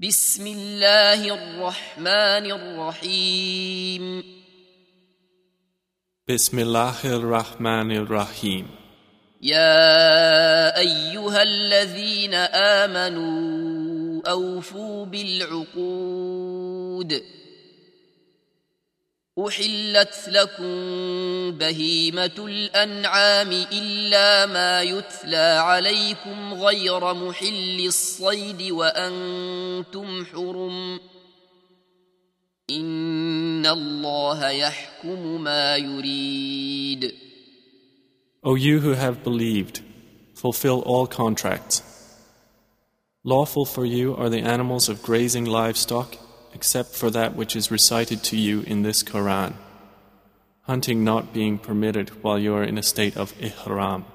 بسم الله الرحمن الرحيم. بسم الله الرحمن الرحيم يا أيها الذين آمنوا أوفوا بالعقود. احلت لكم بهيمه الانعام الا ما يتلى عليكم غير محل الصيد وأنتم حرم ان الله يحكم ما يريد O you who have believed, fulfill all contracts. Lawful for you are the animals of grazing livestock, except for that which is recited to you in this Quran, hunting not being permitted while you are in a state of ihram.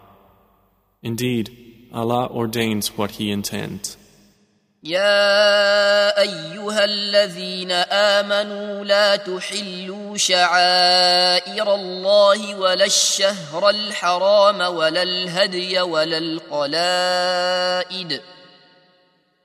Indeed, Allah ordains what He intends. يا ايها الذين امنوا لا تحلوا شعائر الله ولا الشهر الحرام ولا الهدي ولا القلائد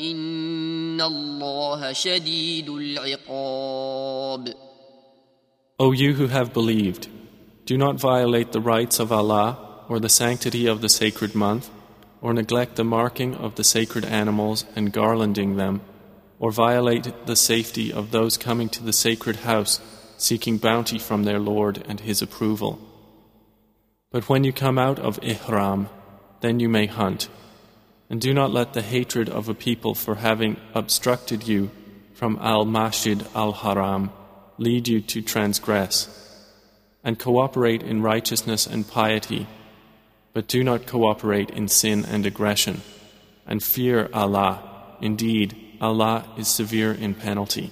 إن الله شديد العقاب O you who have believed, do not violate the rights of Allah or the sanctity of the sacred month, or neglect the marking of the sacred animals and garlanding them, or violate the safety of those coming to the sacred house seeking bounty from their Lord and His approval. But when you come out of Ihram, then you may hunt. And do not let the hatred of a people for having obstructed you from Al Masjid Al Haram lead you to transgress. And cooperate in righteousness and piety, but do not cooperate in sin and aggression. And fear Allah. Indeed, Allah is severe in penalty.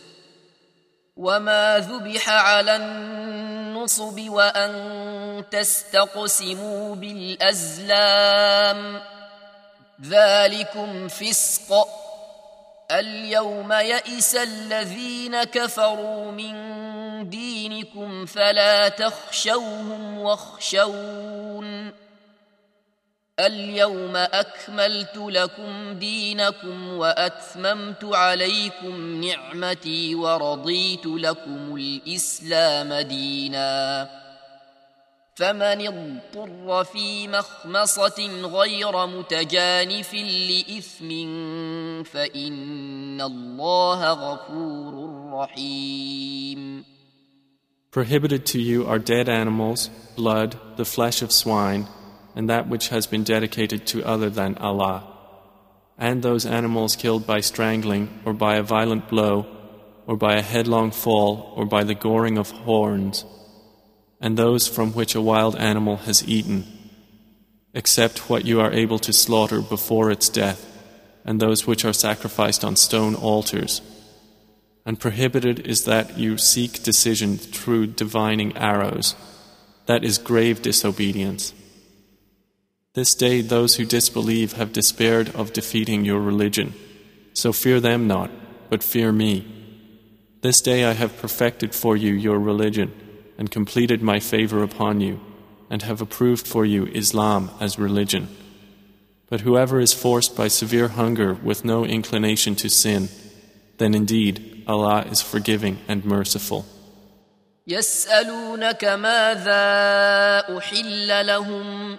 وما ذبح على النصب وأن تستقسموا بالأزلام ذلكم فسق اليوم يئس الذين كفروا من دينكم فلا تخشوهم واخشون اليوم أكملت لكم دينكم وأتممت عليكم نعمتي ورضيت لكم الإسلام دينا. فمن اضطر في مخمصة غير متجانف لإثم فإن الله غفور رحيم. Prohibited to you are dead animals, blood, the flesh of swine, and that which has been dedicated to other than Allah, and those animals killed by strangling, or by a violent blow, or by a headlong fall, or by the goring of horns, and those from which a wild animal has eaten, except what you are able to slaughter before its death, and those which are sacrificed on stone altars. And prohibited is that you seek decision through divining arrows. That is grave disobedience. This day those who disbelieve have despaired of defeating your religion. So fear them not, but fear me. This day I have perfected for you your religion, and completed my favor upon you, and have approved for you Islam as religion. But whoever is forced by severe hunger with no inclination to sin, then indeed Allah is forgiving and merciful. يسألونك ماذا أحل لهم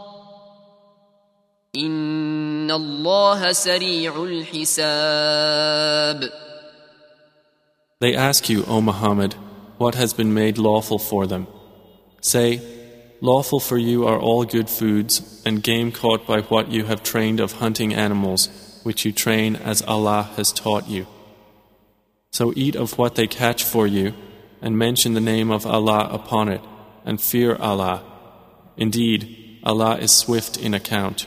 ان الله سريع الحساب They ask you, O Muhammad, what has been made lawful for them. Say, Lawful for you are all good foods and game caught by what you have trained of hunting animals which you train as Allah has taught you. So eat of what they catch for you, and mention the name of Allah upon it, and fear Allah. Indeed, Allah is swift in account.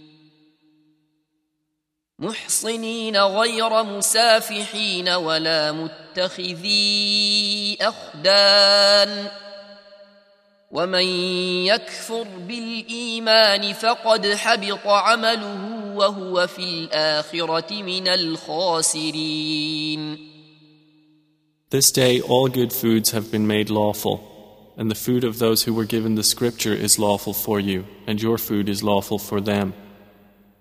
محصنين غير مسافحين ولا متخذي اخدان ومن يكفر بالايمان فقد حبط عمله وهو في الاخره من الخاسرين This day all good foods have been made lawful, and the food of those who were given the scripture is lawful for you, and your food is lawful for them.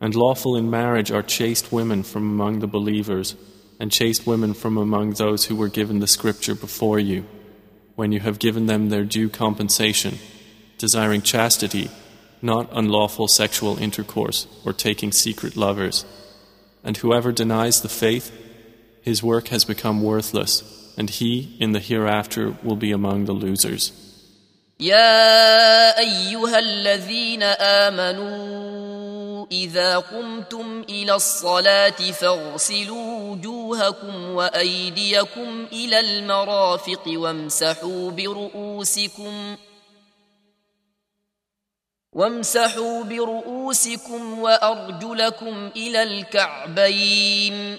And lawful in marriage are chaste women from among the believers, and chaste women from among those who were given the scripture before you when you have given them their due compensation, desiring chastity, not unlawful sexual intercourse or taking secret lovers. And whoever denies the faith, his work has become worthless, and he in the hereafter will be among the losers. يا أيها الذين آمنوا إذا قمتم إلى الصلاة فاغسلوا وجوهكم وأيديكم إلى المرافق وامسحوا برؤوسكم وامسحوا برؤوسكم وأرجلكم إلى الكعبين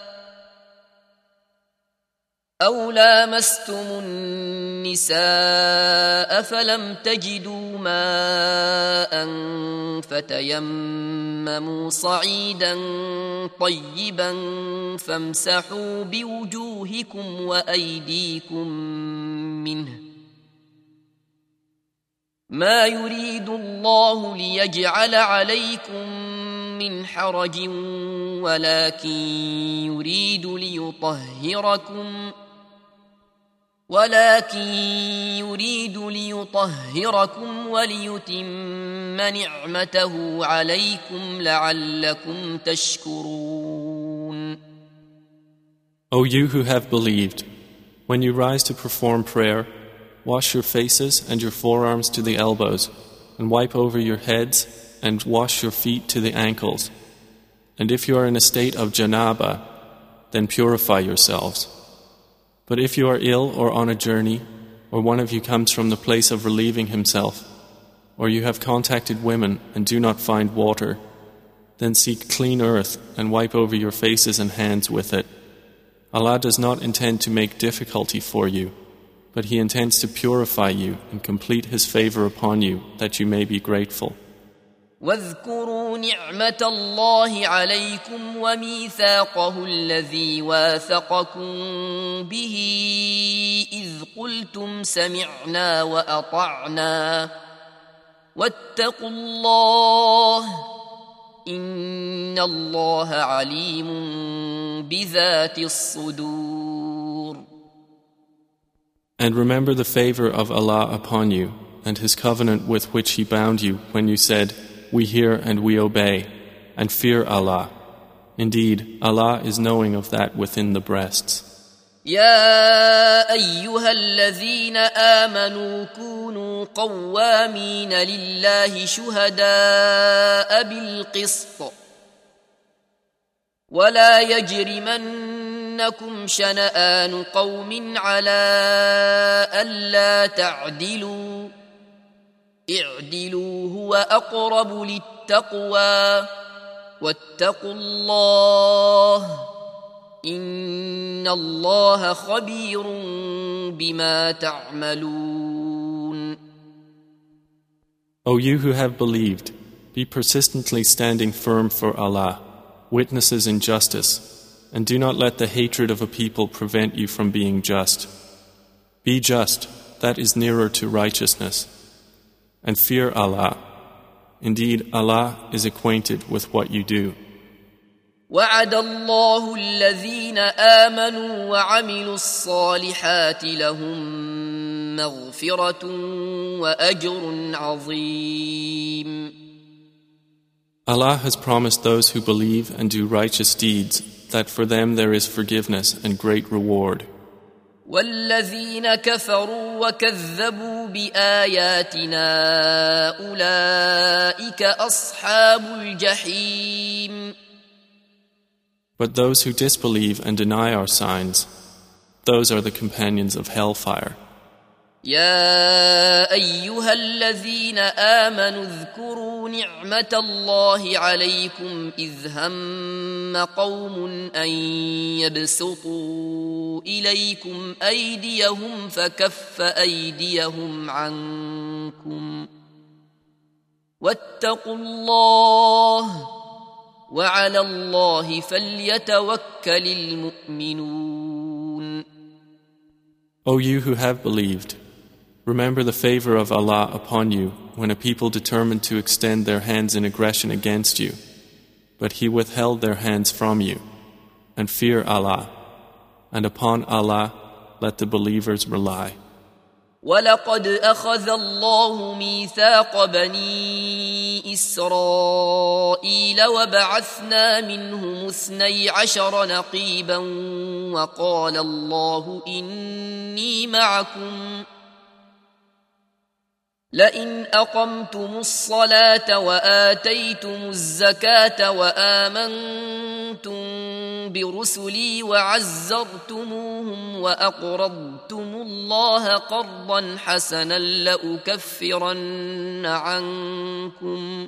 أو لامستم النساء فلم تجدوا ماء فتيمموا صعيدا طيبا فامسحوا بوجوهكم وأيديكم منه ما يريد الله ليجعل عليكم من حرج ولكن يريد ليطهركم ولكن يريد ليطهركم وليتم نعمته عليكم لعلكم تشكرون O you who have believed, when you rise to perform prayer, wash your faces and your forearms to the elbows, and wipe over your heads, and wash your feet to the ankles. And if you are in a state of janaba, then purify yourselves. But if you are ill or on a journey, or one of you comes from the place of relieving himself, or you have contacted women and do not find water, then seek clean earth and wipe over your faces and hands with it. Allah does not intend to make difficulty for you, but He intends to purify you and complete His favor upon you that you may be grateful. واذكروا نعمة الله عليكم وميثاقه الذي واثقكم به إذ قلتم سمعنا وأطعنا واتقوا الله إن الله عليم بذات الصدور. And remember the favor of Allah upon you and His covenant with which He bound you when you said, We hear and we obey, and fear Allah. Indeed, Allah is knowing of that within the breasts. يا ايها الذين امنوا كونوا قوامين لله شهداء بالقسط ولا يجرمنكم شنآن قوم على ألا تعدلوا اعدلوا هو أقرب للتقوى واتقوا الله إن الله خبير بما تعملون O you who have believed, be persistently standing firm for Allah, witnesses in justice, and do not let the hatred of a people prevent you from being just. Be just, that is nearer to righteousness. And fear Allah. Indeed, Allah is acquainted with what you do. وعد الله الذين امنوا وعملوا الصالحات لهم مغفره واجر عظيم Allah has promised those who believe and do righteous deeds that for them there is forgiveness and great reward. والذين كفروا وكذبوا باياتنا اولئك اصحاب الجحيم But those who disbelieve and deny our signs, those are the companions of hellfire. يا أيها الذين آمنوا اذكروا نعمة الله عليكم إذ هم قوم أن يبسطوا إليكم أيديهم فكف أيديهم عنكم واتقوا الله وعلى الله فليتوكل المؤمنون. O you who have believed, remember the favor of Allah upon you when a people determined to extend their hands in aggression against you, but He withheld their hands from you, and fear Allah, and upon Allah let the believers rely. ولقد اخذ الله ميثاق بني اسرائيل وبعثنا منهم اثني عشر نقيبا وقال الله اني معكم لئن أقمتم الصلاة وآتيتم الزكاة وآمنتم برسلي وعزرتموهم وأقرضتم الله قرضا حسنا لأكفرن عنكم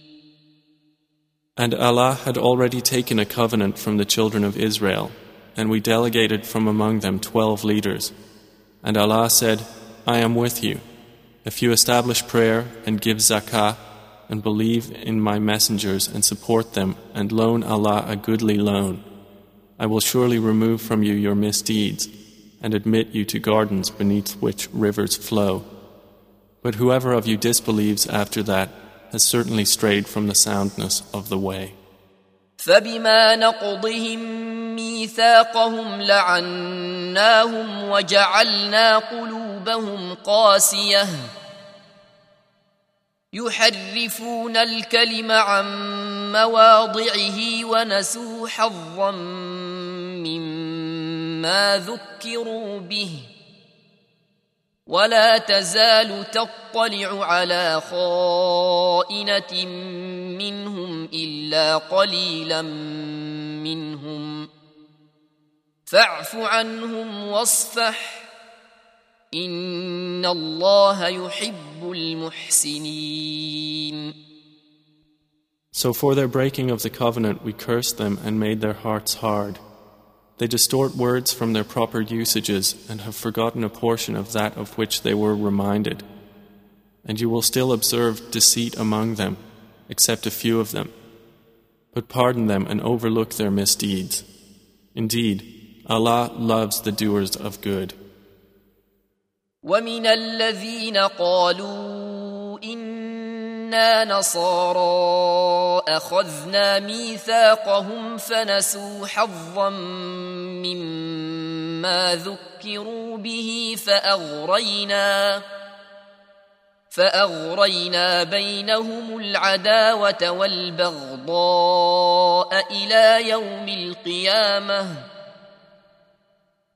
And Allah had already taken a covenant from the children of Israel, and we delegated from among them twelve leaders. And Allah said, I am with you. If you establish prayer and give zakah, and believe in my messengers and support them, and loan Allah a goodly loan, I will surely remove from you your misdeeds, and admit you to gardens beneath which rivers flow. But whoever of you disbelieves after that, has certainly strayed from the soundness of the way. فبما نقضهم ميثاقهم لعناهم وجعلنا قلوبهم قاسية يحرفون الكلم عن مواضعه ونسوا حظا مما ذكروا به ولا تزال تطلع على خائنة منهم إلا قليلا منهم. فاعف عنهم واصفح. إن الله يحب المحسنين. So for their breaking of the covenant we cursed them and made their hearts hard. They distort words from their proper usages and have forgotten a portion of that of which they were reminded. And you will still observe deceit among them, except a few of them. But pardon them and overlook their misdeeds. Indeed, Allah loves the doers of good. ومن الذين قالوا إنا نصارى أخذنا ميثاقهم فنسوا حظا مما ذكروا به فأغرينا فأغرينا بينهم العداوة والبغضاء إلى يوم القيامة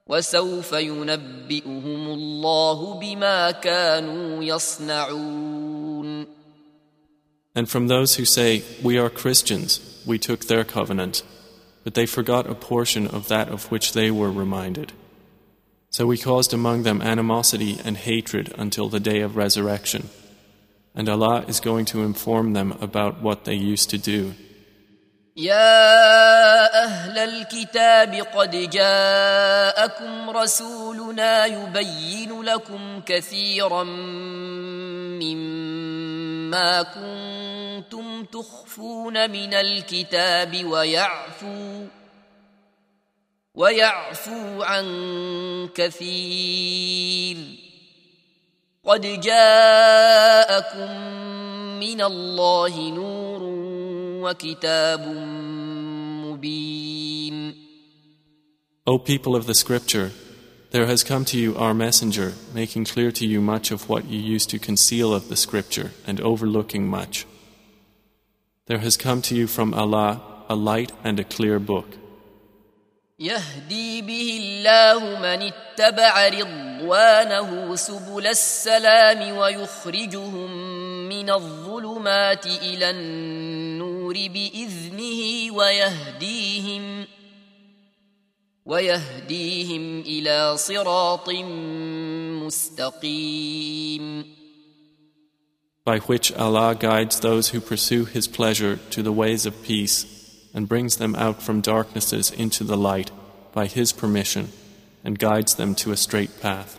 وسوف ينبئهم الله بما كانوا يصنعون And from those who say, We are Christians, we took their covenant, but they forgot a portion of that of which they were reminded. So we caused among them animosity and hatred until the day of resurrection. And Allah is going to inform them about what they used to do. يا أهل الكتاب قد جاءكم رسولنا يبين لكم كثيرا مما كنتم تخفون من الكتاب ويعفو ويعفو عن كثير. قد جاءكم من الله نور وكتاب مبين O people of the scripture, there has come to you our messenger, making clear to you much of what you used to conceal of the scripture and overlooking much. There has come to you from Allah a light and a clear book. يهدي به الله من اتبع رضوانه سبل السلام ويخرجهم من الظلمات الى النور باذنه ويهديهم ويهديهم الى صراط مستقيم by which Allah guides those who pursue His pleasure to the ways of peace and brings them out from darknesses into the light by His permission and guides them to a straight path.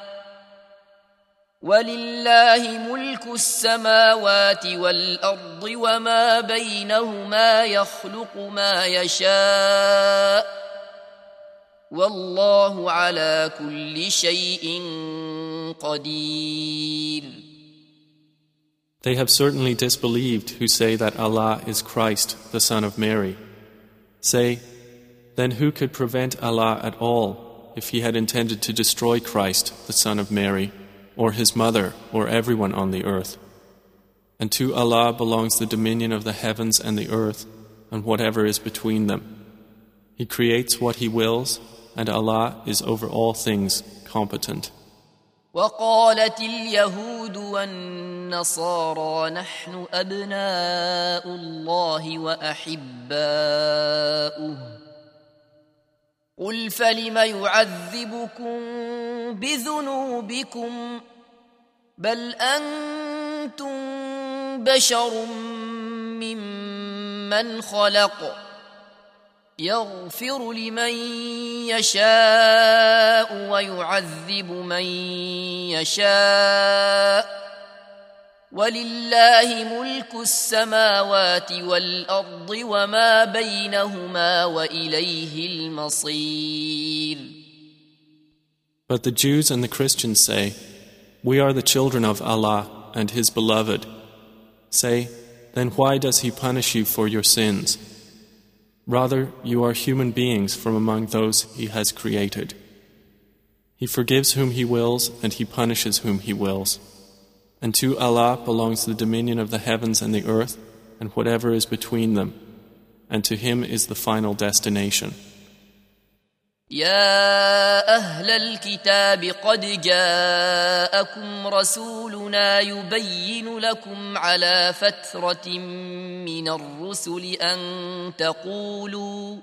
ولله ملك السماوات والأرض وما بينهما يخلق ما يشاء والله على كل شيء قدير They have certainly disbelieved who say that Allah is Christ, the Son of Mary. Say, then who could prevent Allah at all if He had intended to destroy Christ, the Son of Mary, or His mother, or everyone on the earth? And to Allah belongs the dominion of the heavens and the earth, and whatever is between them. He creates what He wills, and Allah is over all things competent. وقالت اليهود والنصارى نحن أبناء الله وأحباؤه قل فلم يعذبكم بذنوبكم بل أنتم بشر ممن خلق يغفر لمن يشاء ويعذب من يشاء ولله ملك السماوات والارض وما بينهما واليه المصير But the Jews and the Christians say, We are the children of Allah and His beloved. Say, then why does He punish you for your sins? Rather, you are human beings from among those He has created. He forgives whom He wills, and He punishes whom He wills. And to Allah belongs the dominion of the heavens and the earth, and whatever is between them, and to Him is the final destination. يا أهل الكتاب قد جاءكم رسولنا يبين لكم على فترة من الرسل أن تقولوا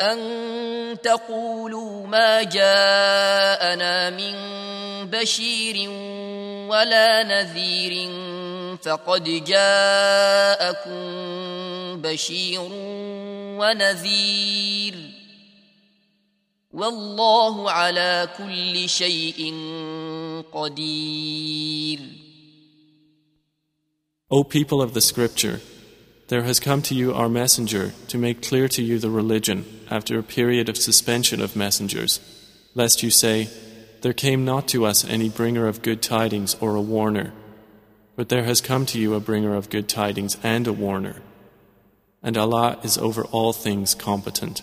أن تقولوا ما جاءنا من بشير ولا نذير فقد جاءكم بشير ونذير والله على كل شيء قدير. O people of the scripture, there has come to you our messenger to make clear to you the religion after a period of suspension of messengers, lest you say, There came not to us any bringer of good tidings or a warner. But there has come to you a bringer of good tidings and a warner. And Allah is over all things competent.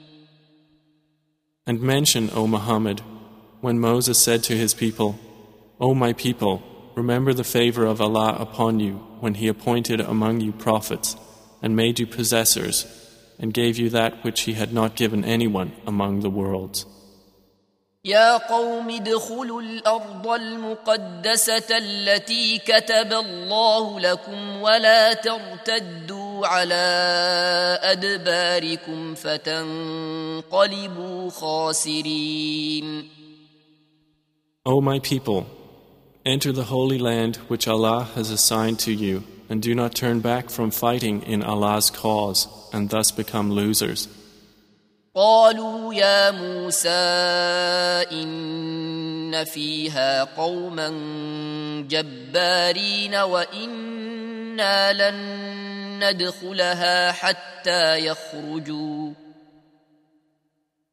And mention, O Muhammad, when Moses said to his people, O my people, remember the favor of Allah upon you when He appointed among you prophets and made you possessors and gave you that which He had not given anyone among the worlds. يا قوم ادخلوا الارض المقدسه التي كتب الله لكم ولا ترتدوا على ادباركم فتنقلبوا خاسرين O my people, enter the holy land which Allah has assigned to you, and do not turn back from fighting in Allah's cause, and thus become losers. قالوا يا موسى إن فيها قوما جبارين وإنا لن ندخلها حتى يخرجوا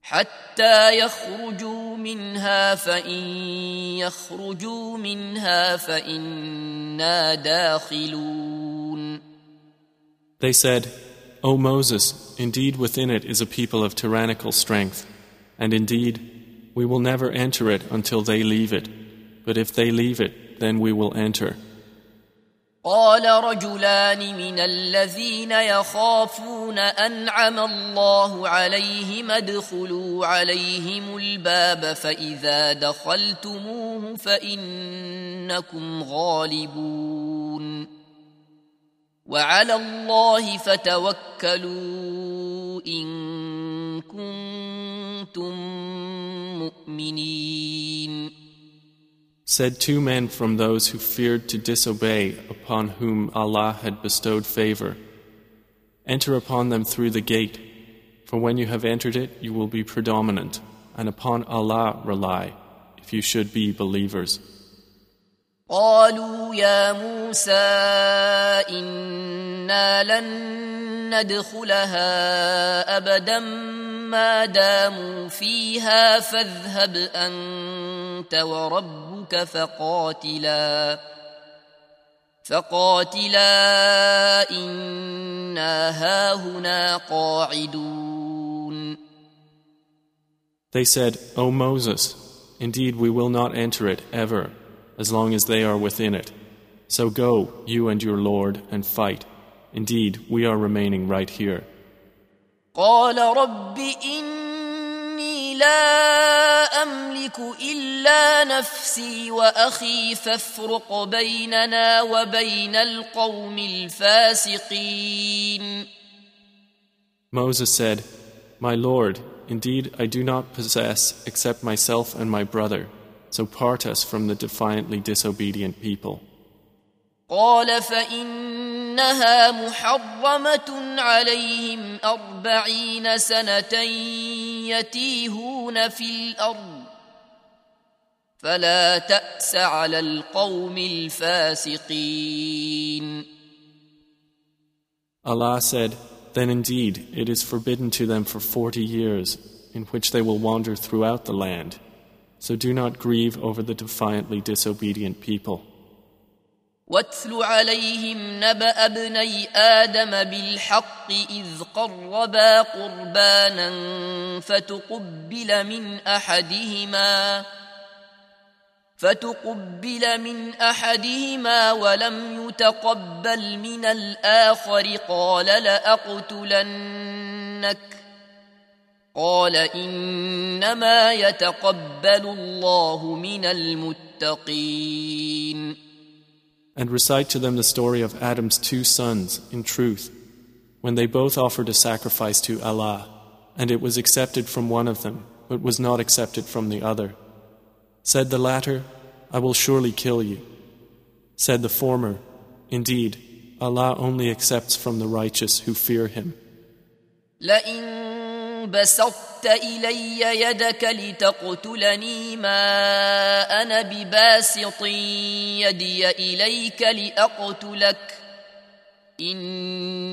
حتى يخرجوا منها فإن يخرجوا منها فإنا داخلون. They said, O Moses, indeed within it is a people of tyrannical strength, and indeed we will never enter it until they leave it. But if they leave it, then we will enter. قال رجلان من الذين يخافون انعم الله عليهم ادخلوا عليهم الباب فاذا دخلتموه فانكم غالبون وعلى الله فتوكلوا ان كنتم مؤمنين Said two men from those who feared to disobey upon whom Allah had bestowed favor Enter upon them through the gate, for when you have entered it, you will be predominant, and upon Allah rely, if you should be believers. قالوا يا موسى إنا لن ندخلها أبدا ما داموا فيها فاذهب أنت وربك فقاتلا فقاتلا إنا هاهنا قاعدون. They said, O Moses, indeed we will not enter it ever, as long as they are within it. So go, you and your Lord, and fight. Indeed, we are remaining right here. قال رب إني لا أملك إلا نفسي وأخي فافرق بيننا وبين القوم الفاسقين Moses said, My Lord, indeed I do not possess except myself and my brother, so part us from the defiantly disobedient people. قال فإنها محرمة عليهم أربعين سنة يتيهون في الأرض فلا تأس على القوم الفاسقين Allah said, Then indeed it is forbidden to them for forty years, in which they will wander throughout the land. So do not grieve over the defiantly disobedient people. واتل عليهم نبأ ابني آدم بالحق إذ قربا قربانا فتقبل من أحدهما فتقبل من احدهما ولم يتقبل من الاخر قال لاقتلنك قال انما يتقبل الله من المتقين And recite to them the story of Adam's two sons in truth, when they both offered a sacrifice to Allah, and it was accepted from one of them, but was not accepted from the other. Said the latter, I will surely kill you. Said the former, Indeed, Allah only accepts from the righteous who fear Him. لئن بسطت إلي يدك لتقتلني ما أنا بباسط يدي إليك لأقتلك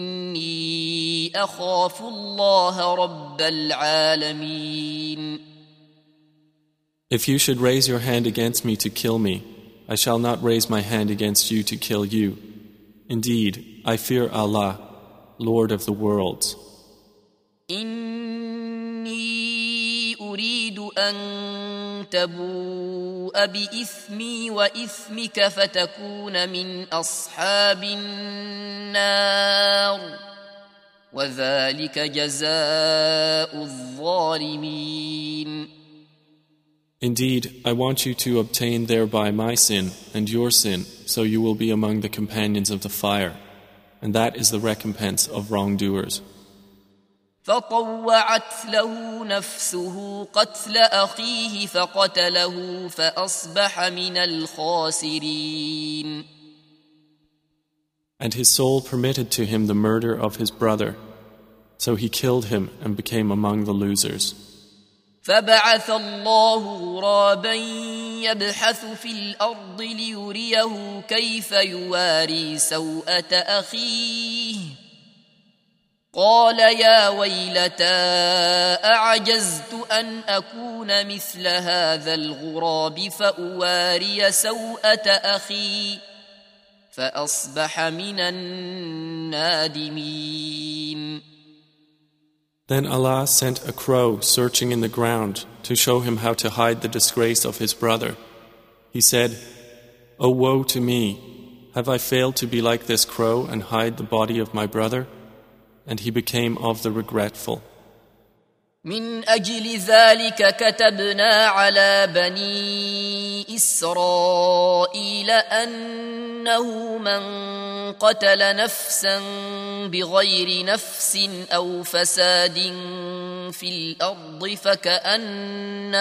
إني أخاف الله رب العالمين If you should raise your hand against me to kill me, I shall not raise my hand against you to kill you. Indeed, I fear Allah, Lord of the worlds. إني أريد أن تبوء بإثمي وإثمك فتكون من أصحاب النار وذلك جزاء الظالمين Indeed, I want you to obtain thereby my sin and your sin, so you will be among the companions of the fire, and that is the recompense of wrongdoers. فطوعت له نفسه قتل أخيه فقتله فأصبح من الخاسرين. And his soul permitted to him the murder of his brother, so he killed him and became among the losers. فبعث الله غرابا يبحث في الأرض ليريه كيف يواري سوءة أخيه قال يا ويلتى اعجزت ان اكون مثل هذا الغراب فاواري سوءه اخي فاصبح من النادمين Then Allah sent a crow searching in the ground to show him how to hide the disgrace of his brother. He said, O woe to me! Have I failed to be like this crow and hide the body of my brother? And he became of the regretful. من اجل ذلك كتبنا على بني اسرائيل انه من قتل نفسا بغير نفس او فساد في الارض فكانما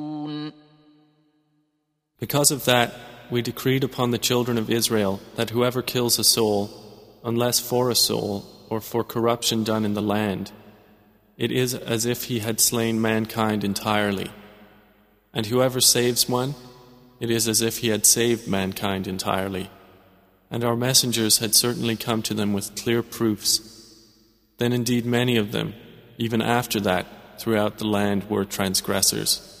Because of that, we decreed upon the children of Israel that whoever kills a soul, unless for a soul or for corruption done in the land, it is as if he had slain mankind entirely. And whoever saves one, it is as if he had saved mankind entirely. And our messengers had certainly come to them with clear proofs. Then indeed many of them, even after that, throughout the land were transgressors.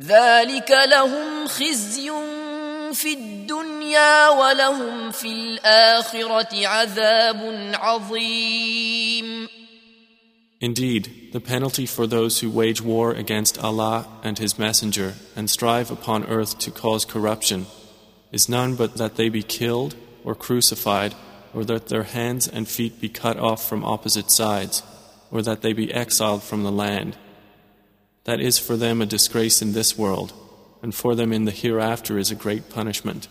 ذلك لهم خزي في الدنيا ولهم في الآخرة عذاب عظيم Indeed, the penalty for those who wage war against Allah and His Messenger and strive upon earth to cause corruption is none but that they be killed or crucified, or that their hands and feet be cut off from opposite sides, or that they be exiled from the land. That is for them a disgrace in this world, and for them in the hereafter is a great punishment.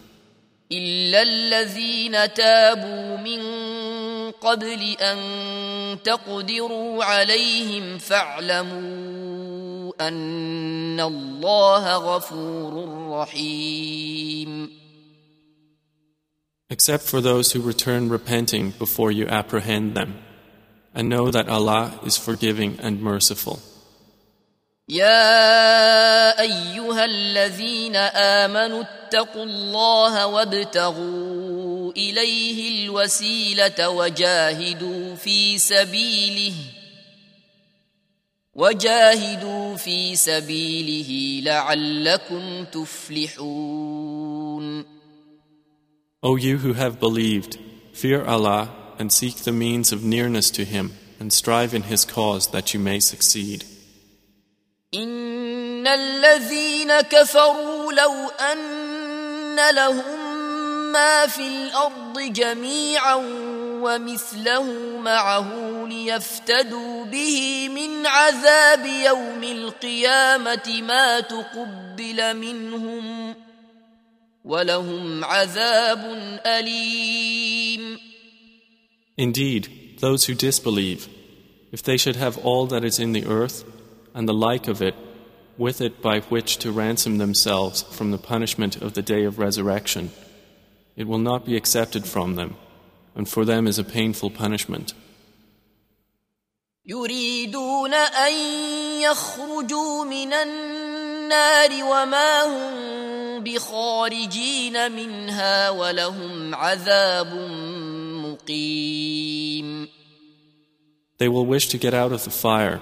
إلا الذين تابوا من قبل أن تقدروا عليهم فاعلموا أن الله غفور رحيم Except for those who return repenting before you apprehend them, and know that Allah is forgiving and merciful. يا ايها الذين امنوا اتقوا الله وابتغوا اليه الوسيله وجاهدوا في سبيله وجاهدوا في سبيله لعلكم تفلحون O you who have believed, fear Allah and seek the means of nearness to Him and strive in His cause that you may succeed. إن الذين كفروا لو أن لهم ما في الأرض جميعا ومثله معه ليفتدوا به من عذاب يوم القيامة ما تقبل منهم ولهم عذاب أليم. Indeed, those who disbelieve, if they should have all that is in the earth, and the like of it, with it by which to ransom themselves from the punishment of the day of resurrection. It will not be accepted from them, and for them is a painful punishment. يريدون أن يخرجوا من النار وما هم بخارجين منها ولهم عذاب مقيم They will wish to get out of the fire,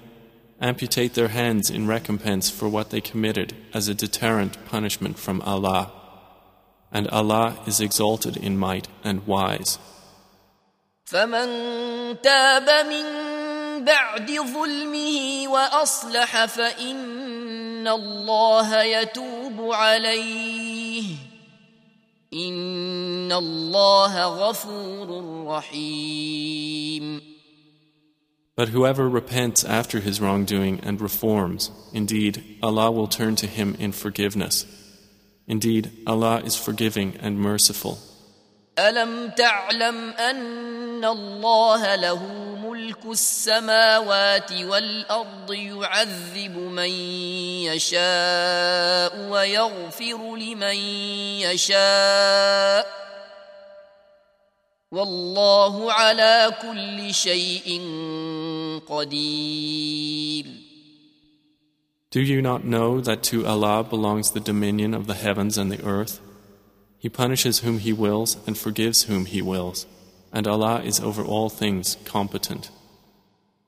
amputate their hands in recompense for what they committed as a deterrent punishment from Allah. And Allah is exalted in might and wise. فمن تاب من بعد ظلمه وأصلح فإن الله يتوب عليه إن الله غفور رحيم But whoever repents after his wrongdoing and reforms, indeed, Allah will turn to him in forgiveness. Indeed, Allah is forgiving and merciful. ألم تعلم أن الله له ملك السماوات والأرض يعذب من يشاء ويغفر لمن يشاء والله على كل شيء قدير Do you not know that to Allah belongs the dominion of the heavens and the earth? He punishes whom He wills and forgives whom He wills, and Allah is over all things competent.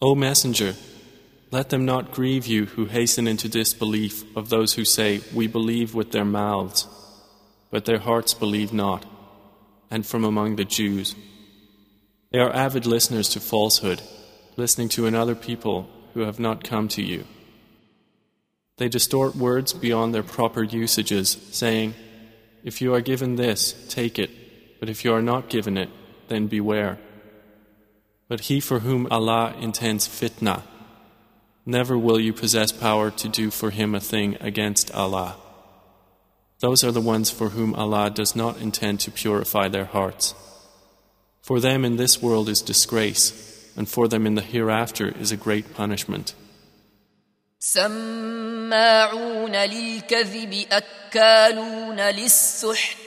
O Messenger, let them not grieve you who hasten into disbelief of those who say, We believe with their mouths, but their hearts believe not, and from among the Jews. They are avid listeners to falsehood, listening to another people who have not come to you. They distort words beyond their proper usages, saying, If you are given this, take it, but if you are not given it, then beware. But he for whom Allah intends fitna, never will you possess power to do for him a thing against Allah. Those are the ones for whom Allah does not intend to purify their hearts. For them in this world is disgrace, and for them in the hereafter is a great punishment. سماعون للكذب أكالون للسحت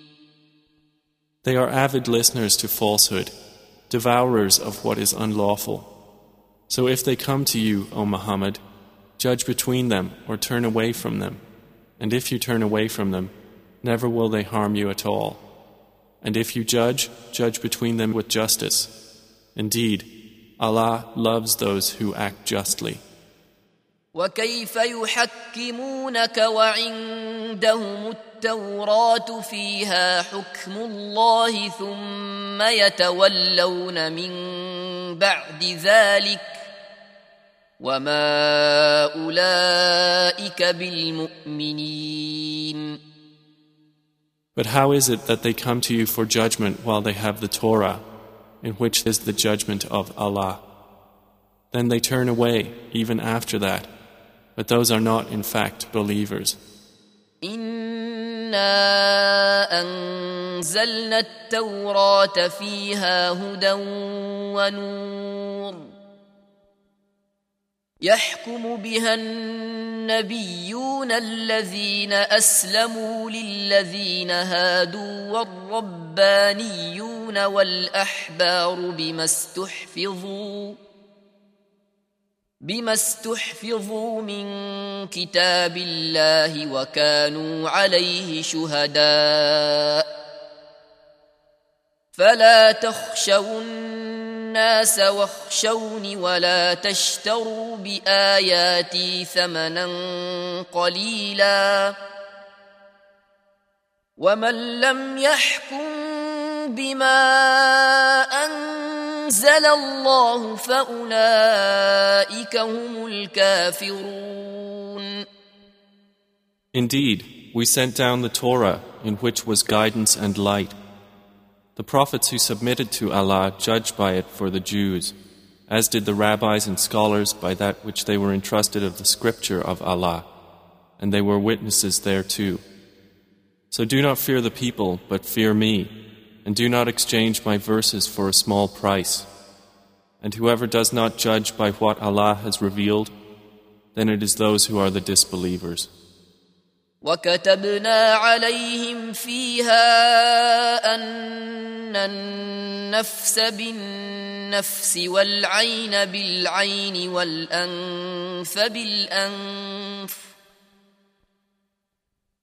They are avid listeners to falsehood, devourers of what is unlawful. So if they come to you, O Muhammad, judge between them or turn away from them. And if you turn away from them, never will they harm you at all. And if you judge, judge between them with justice. Indeed, Allah loves those who act justly. وكيف يحكمونك وعندهم التوراة فيها حكم الله ثم يتولون من بعد ذلك وما أولئك بالمؤمنين But how is it that they come to you for judgment while they have the Torah, in which is the judgment of Allah? Then they turn away even after that, but those are not in fact believers. إنا أنزلنا التوراة فيها هدى ونور يحكم بها النبيون الذين أسلموا للذين هادوا والربانيون والأحبار بما استحفظوا بما استحفظوا من كتاب الله وكانوا عليه شهداء فلا تخشوا الناس واخشوني ولا تشتروا باياتي ثمنا قليلا ومن لم يحكم بما انزل الله فاولئك هم الكافرون Indeed, we sent down the Torah in which was guidance and light. The prophets who submitted to Allah judged by it for the Jews, as did the rabbis and scholars by that which they were entrusted of the scripture of Allah, and they were witnesses thereto. So do not fear the people, but fear me, and do not exchange my verses for a small price. And whoever does not judge by what Allah has revealed, then it is those who are the disbelievers. وكتبنا عليهم فيها أن النفس بالنفس والعين بالعين والأنف بالأنف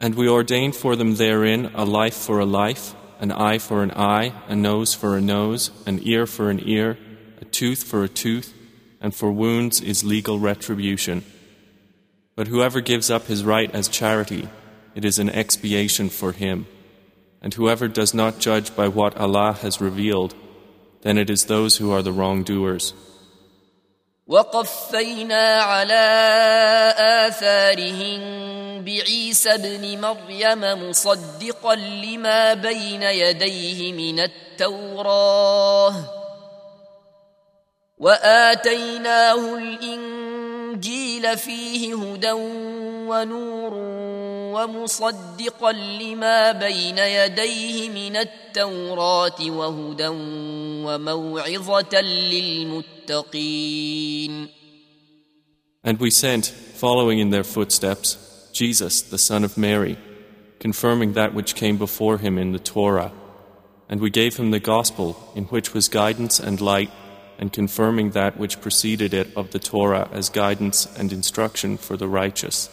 And we ordained for them therein a life for a life, an eye for an eye, a nose for a nose, an ear for an ear, a tooth for a tooth, and for wounds is legal retribution. But whoever gives up his right as charity, it is an expiation for him. And whoever does not judge by what Allah has revealed, then it is those who are the wrongdoers. وقفينا على آثارهم بعيسى ابن مريم مصدقا لما بين يديه من التوراه. وآتيناه الانجيل فيه هدى ونور ومصدقا لما بين يديه من التوراه وهدى وموعظه للمتقين And we sent, following in their footsteps, Jesus, the son of Mary, confirming that which came before him in the Torah. And we gave him the gospel, in which was guidance and light, and confirming that which preceded it of the Torah as guidance and instruction for the righteous.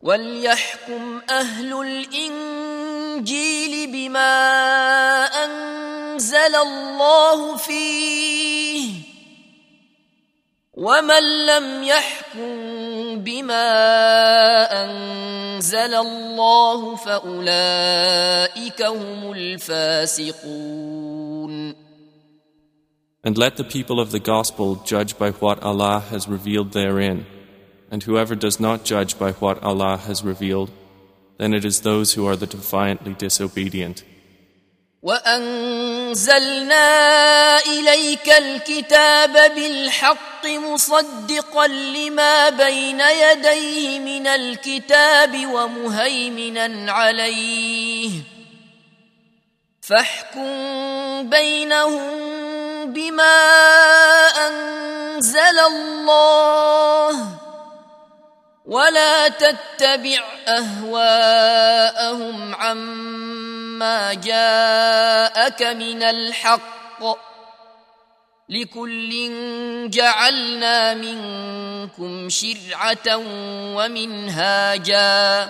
وليحكم أهل الإنجيل بما أنزل الله فيه ومن لم يحكم بما أنزل الله فأولئك هم الفاسقون And let the people of the gospel judge by what Allah has revealed therein. And whoever does not judge by what Allah has revealed, then it is those who are the defiantly disobedient. وأنزلنا إليك الكتاب بالحق مصدقا لما بين يديه من الكتاب ومهيمنا عليه فاحكم بينهم بما أنزل الله ولا تتبع أهواءهم عما جاءك من الحق لكل جعلنا منكم شرعة ومنهاجا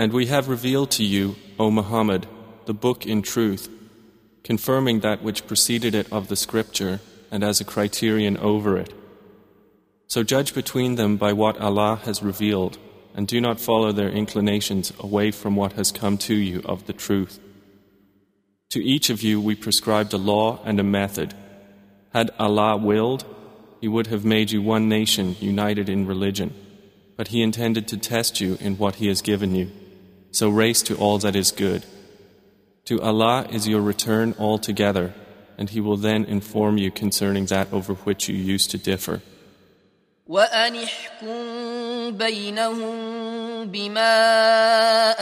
And we have revealed to you, O Muhammad, the book in truth, confirming that which preceded it of the scripture and as a criterion over it. So judge between them by what Allah has revealed, and do not follow their inclinations away from what has come to you of the truth. To each of you we prescribed a law and a method. Had Allah willed, He would have made you one nation united in religion, but He intended to test you in what He has given you. So race to all that is good. To Allah is your return altogether, and He will then inform you concerning that over which you used to differ. وأن احكم بينهم بما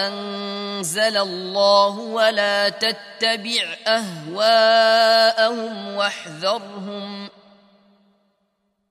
أنزل الله ولا تتبع أهواءهم واحذرهم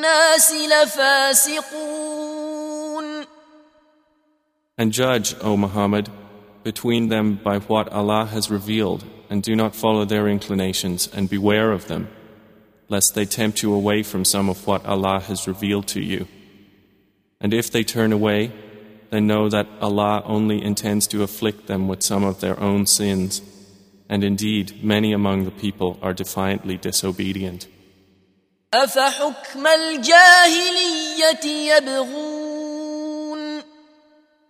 الناس لفاسقون And judge, O Muhammad, between them by what Allah has revealed, and do not follow their inclinations, and beware of them, lest they tempt you away from some of what Allah has revealed to you. And if they turn away, then know that Allah only intends to afflict them with some of their own sins. And indeed, many among the people are defiantly disobedient. أفحكم الجاهلية يبغون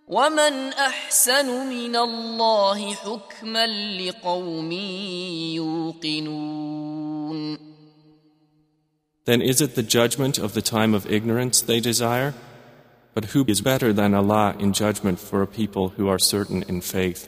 ومن أحسن من الله حكما لقوم يوقنون Then is it the judgment of the time of ignorance they desire? But who is better than Allah in judgment for a people who are certain in faith?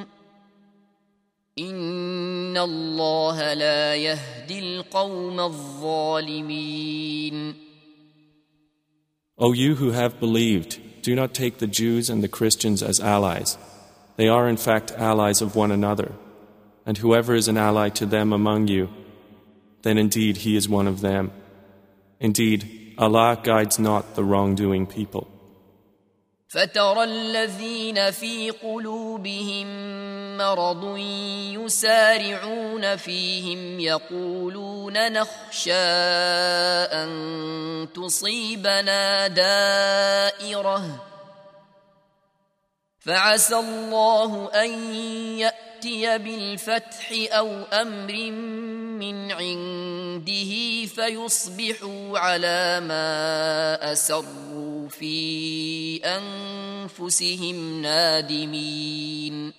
ان الله لا يهدي القوم الظالمين O you who have believed, do not take the Jews and the Christians as allies. They are in fact allies of one another. And whoever is an ally to them among you, then indeed he is one of them. Indeed, Allah guides not the wrongdoing people. فترى الذين في قلوبهم مرض يسارعون فيهم يقولون نخشى أن تصيبنا دائرة فعسى الله ان ياتي بالفتح او امر من عنده فيصبحوا على ما اسروا في انفسهم نادمين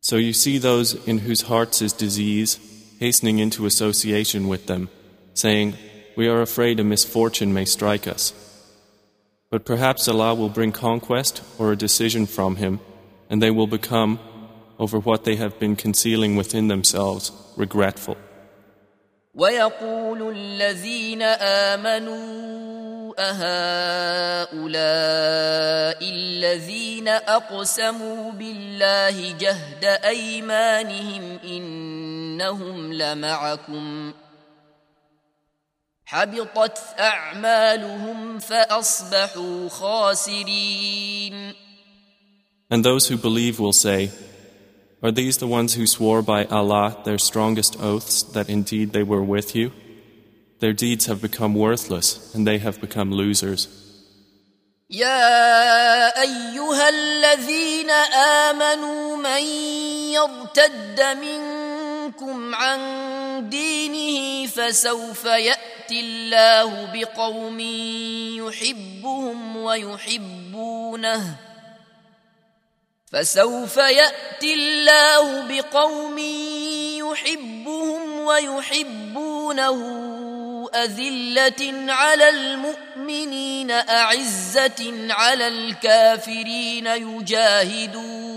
So you see those in whose hearts is disease hastening into association with them, saying, We are afraid a misfortune may strike us. But perhaps Allah will bring conquest or a decision from Him, and they will become, over what they have been concealing within themselves, regretful. ويقول الذين امنوا اهؤلاء الذين اقسموا بالله جهد ايمانهم انهم لمعكم حبطت اعمالهم فاصبحوا خاسرين And those who believe will say, Are these the ones who swore by Allah their strongest oaths that indeed they were with you? Their deeds have become worthless and they have become losers. يا ايها الذين امنوا من يرتد منكم عن دينه فسوف يأتي الله بقوم يحبهم ويحبونه. فسوف يأتي الله بقوم يحبهم ويحبونه. أذلة على المؤمنين أعزة على الكافرين يجاهدون.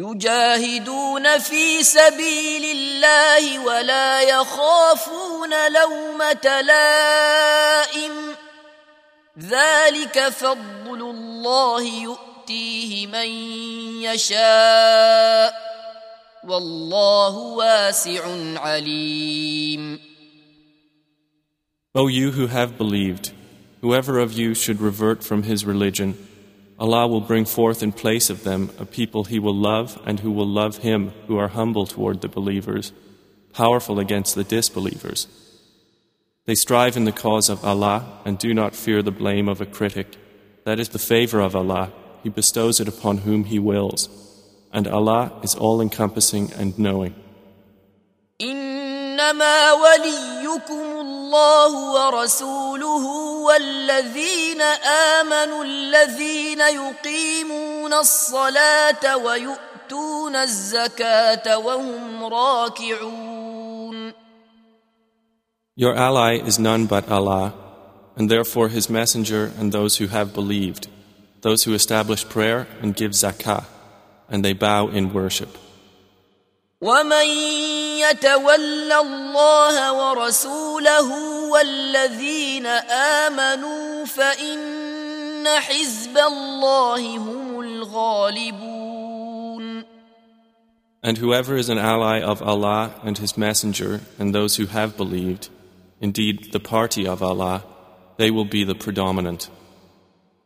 يجاهدون في سبيل الله ولا يخافون لومة لائم. ذلك فضل الله يؤتيه من يشاء. والله واسع عليم. O you who have believed, whoever of you should revert from his religion, Allah will bring forth in place of them a people he will love and who will love him who are humble toward the believers, powerful against the disbelievers. They strive in the cause of Allah and do not fear the blame of a critic. That is the favor of Allah. He bestows it upon whom He wills. And Allah is all encompassing and knowing. انما وليكم الله ورسوله والذين امنوا الذين يقيمون الصلاه ويؤتون الزكاه وهم راكعون Your ally is none but Allah, and therefore His Messenger and those who have believed, those who establish prayer and give zakah, and they bow in worship. ومن يتول الله ورسوله والذين امنوا فان حزب الله هم الغالبون And whoever is an ally of Allah and His Messenger and those who have believed, indeed the party of Allah, they will be the predominant.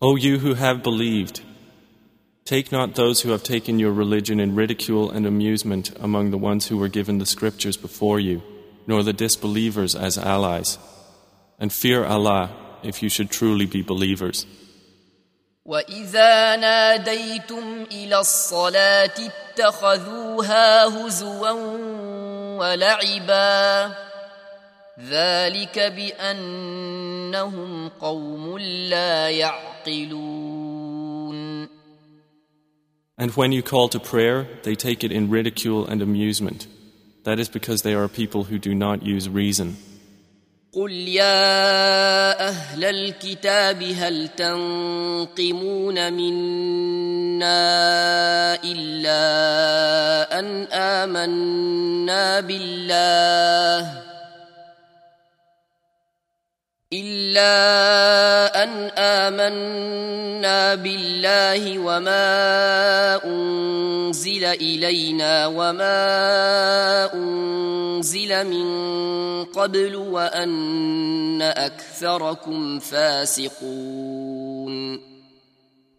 O you who have believed, take not those who have taken your religion in ridicule and amusement among the ones who were given the scriptures before you, nor the disbelievers as allies. And fear Allah if you should truly be believers. واذا ناديتم الى الصلاه اتخذوها هزوا ولعبا ذلك بانهم قوم لا يعقلون And when you call to prayer, they take it in ridicule and amusement. That is because they are people who do not use reason. قل يا اهل الكتاب هل تنقمون منا الا ان امنا بالله الا ان امنا بالله وما انزل الينا وما انزل من قبل وان اكثركم فاسقون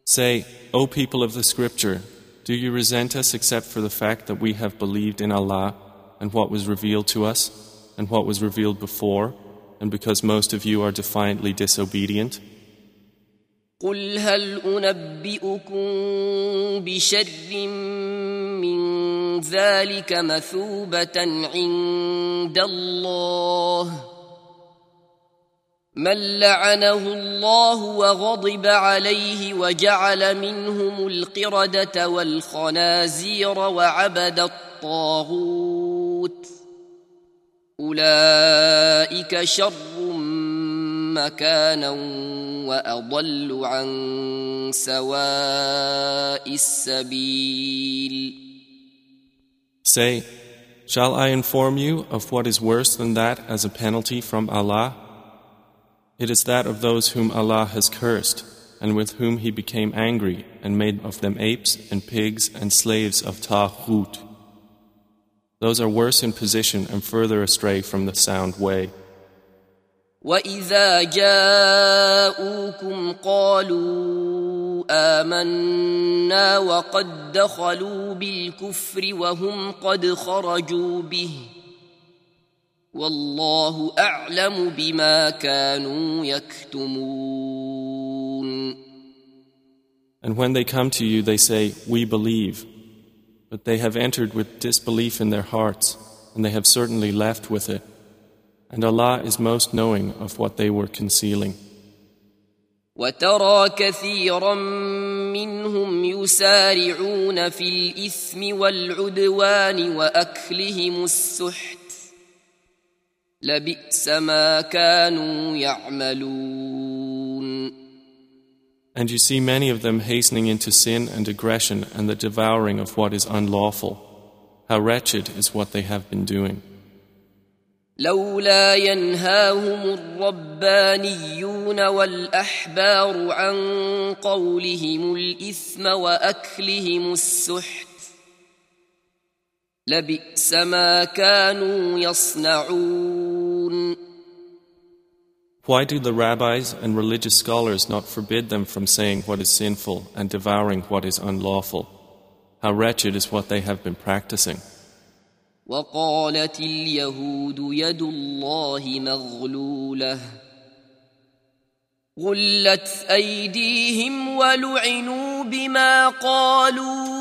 Say, O people of the scripture, do you resent us except for the fact that we have believed in Allah and what was revealed to us and what was revealed before, And because most of you are defiantly disobedient? قل هل انبئكم بشر من ذلك مثوبه عند الله من لعنه الله وغضب عليه وجعل منهم القرده والخنازير وعبد الطاغوت أولئك شر مكانا وأضل عن سواء السبيل Say, shall I inform you of what is worse than that as a penalty from Allah? It is that of those whom Allah has cursed and with whom He became angry and made of them apes and pigs and slaves of Taghut. Those are worse in position and further astray from the sound way. واذا جاءوكم قالوا امنا وقد دخلوا بالكفر وهم قد خرجوا به والله اعلم بما كانوا يكتمون And when they come to you, they say, We believe. But they have entered with disbelief in their hearts, and they have certainly left with it. And Allah is most knowing of what they were concealing. وترى كثيرا منهم يسارعون في الاثم والعدوان واكلهم السحت لبئس ما كانوا يعملون And you see many of them hastening into sin and aggression and the devouring of what is unlawful. How wretched is what they have been doing. لولا ينهاهم الربانيون والاحبار عن قولهم الاثم واكلهم السحت لبئس ما كانوا يصنعون Why do the rabbis and religious scholars not forbid them from saying what is sinful and devouring what is unlawful? How wretched is what they have been practicing. وقالت اليهود يد الله مغلوله غلت ايديهم ولعنوا فرحوا بما قالوا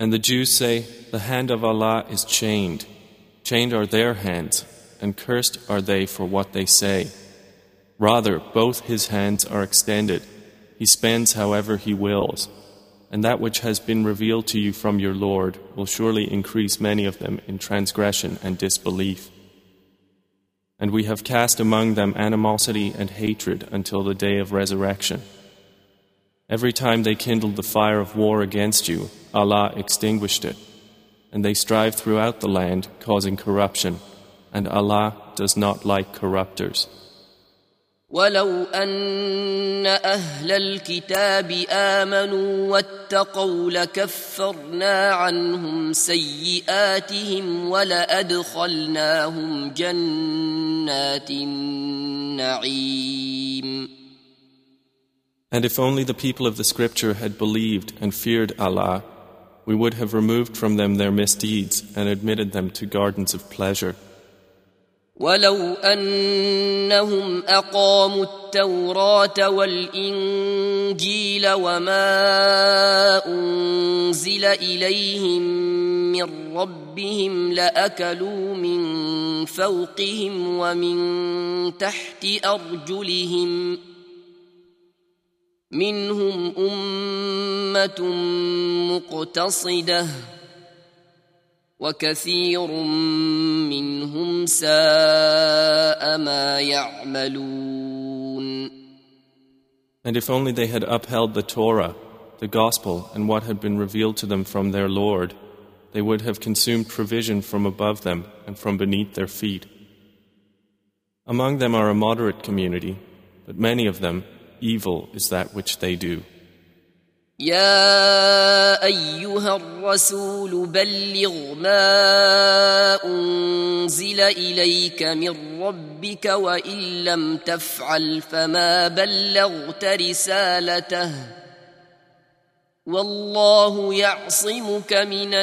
And the Jews say, The hand of Allah is chained. Chained are their hands, and cursed are they for what they say. Rather, both his hands are extended. He spends however he wills. And that which has been revealed to you from your Lord will surely increase many of them in transgression and disbelief. And we have cast among them animosity and hatred until the day of resurrection. Every time they kindled the fire of war against you, Allah extinguished it. And they strive throughout the land, causing corruption. And Allah does not like corruptors. ولو أن أهل الكتاب آمنوا واتقوا لكفرنا عنهم سيئاتهم ولأدخلناهم جنات النعيم And if only the people of the scripture had believed and feared Allah, we would have removed from them their misdeeds and admitted them to gardens of pleasure. ولو أنهم أقاموا التوراة والإنجيل وما أنزل إليهم من ربهم لأكلوا من فوقهم ومن تحت أرجلهم ۖ منهم امه مقتصده وكثير منهم ساء ما يعملون And if only they had upheld the Torah, the Gospel, and what had been revealed to them from their Lord, they would have consumed provision from above them and from beneath their feet. Among them are a moderate community, but many of them, evil is that which they do. يا أيها الرسول بلغ ما أنزل إليك من ربك وإن لم تفعل فما بلغت رسالته والله يعصمك من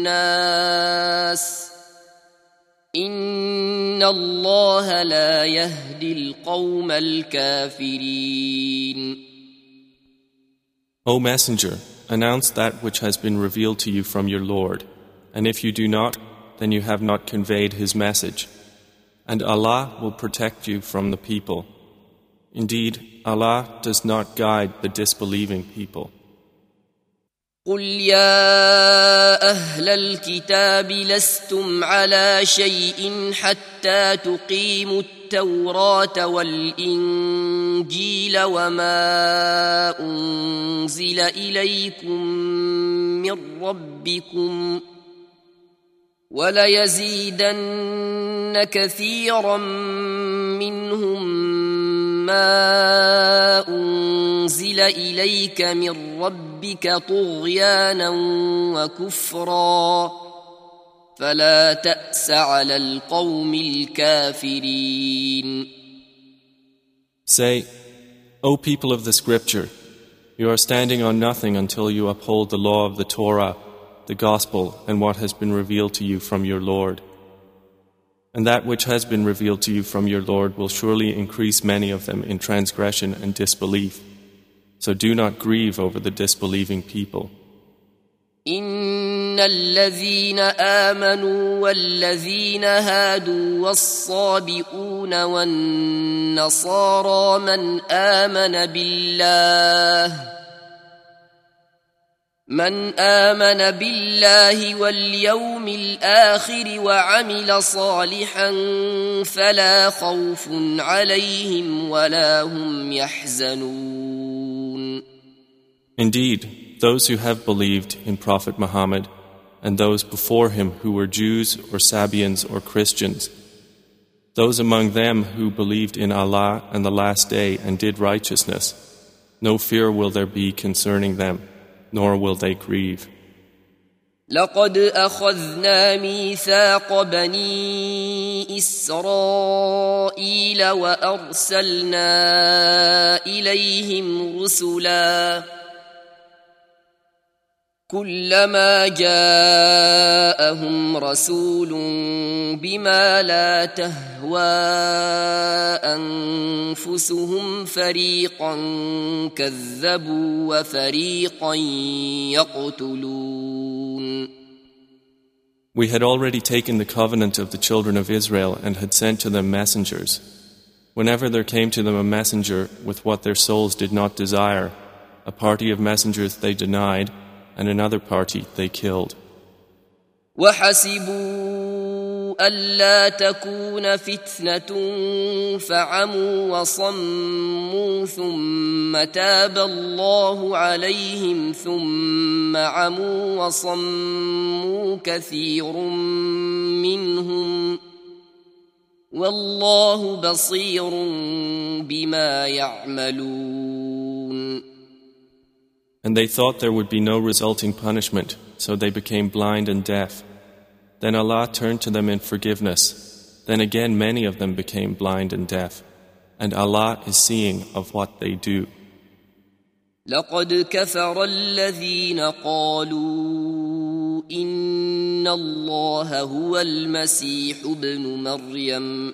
الناس ان الله لا يهدي القوم الكافرين O Messenger, announce that which has been revealed to you from your Lord, and if you do not, then you have not conveyed His message. And Allah will protect you from the people. Indeed, Allah does not guide the disbelieving people. قل يا أهل الكتاب لستم على شيء حتى تقيموا التوراه والانجيل وما انزل اليكم من ربكم وليزيدن كثيرا منهم ما انزل اليك من ربك طغيانا وكفرا فلا تاس على القوم الكافرين Say, O people of the scripture, you are standing on nothing until you uphold the law of the Torah, the gospel, and what has been revealed to you from your Lord. And that which has been revealed to you from your Lord will surely increase many of them in transgression and disbelief. So do not grieve over the disbelieving people. إن الذين آمنوا والذين هادوا والصابئون والنصارى من آمن بالله من آمن بالله واليوم الآخر وعمل صالحا فلا خوف عليهم ولا هم يحزنون Indeed, those who have believed in Prophet Muhammad and those before him who were Jews or Sabians or Christians, those among them who believed in Allah and the Last Day and did righteousness, no fear will there be concerning them, Nor will they grieve. لقد أخذنا ميثاق بني إسرائيل وأرسلنا إليهم رسلاً كلما جاءهم رسول بما لا تهوى انفسهم فريقا كذبوا وفريقا يقتلون We had already taken the covenant of the children of Israel and had sent to them messengers. Whenever there came to them a messenger with what their souls did not desire, a party of messengers they denied, and another party they killed. وحسبوا ألا تكون فتنة فعموا وصموا ثم تاب الله عليهم ثم عموا وصموا كثير منهم والله بصير بما يعملون And they thought there would be no resulting punishment, so they became blind and deaf. Then Allah turned to them in forgiveness. Then again many of them became blind and deaf. And Allah is seeing of what they do. لقد كفر الذين قالوا إن الله هو المسيح ابن مريم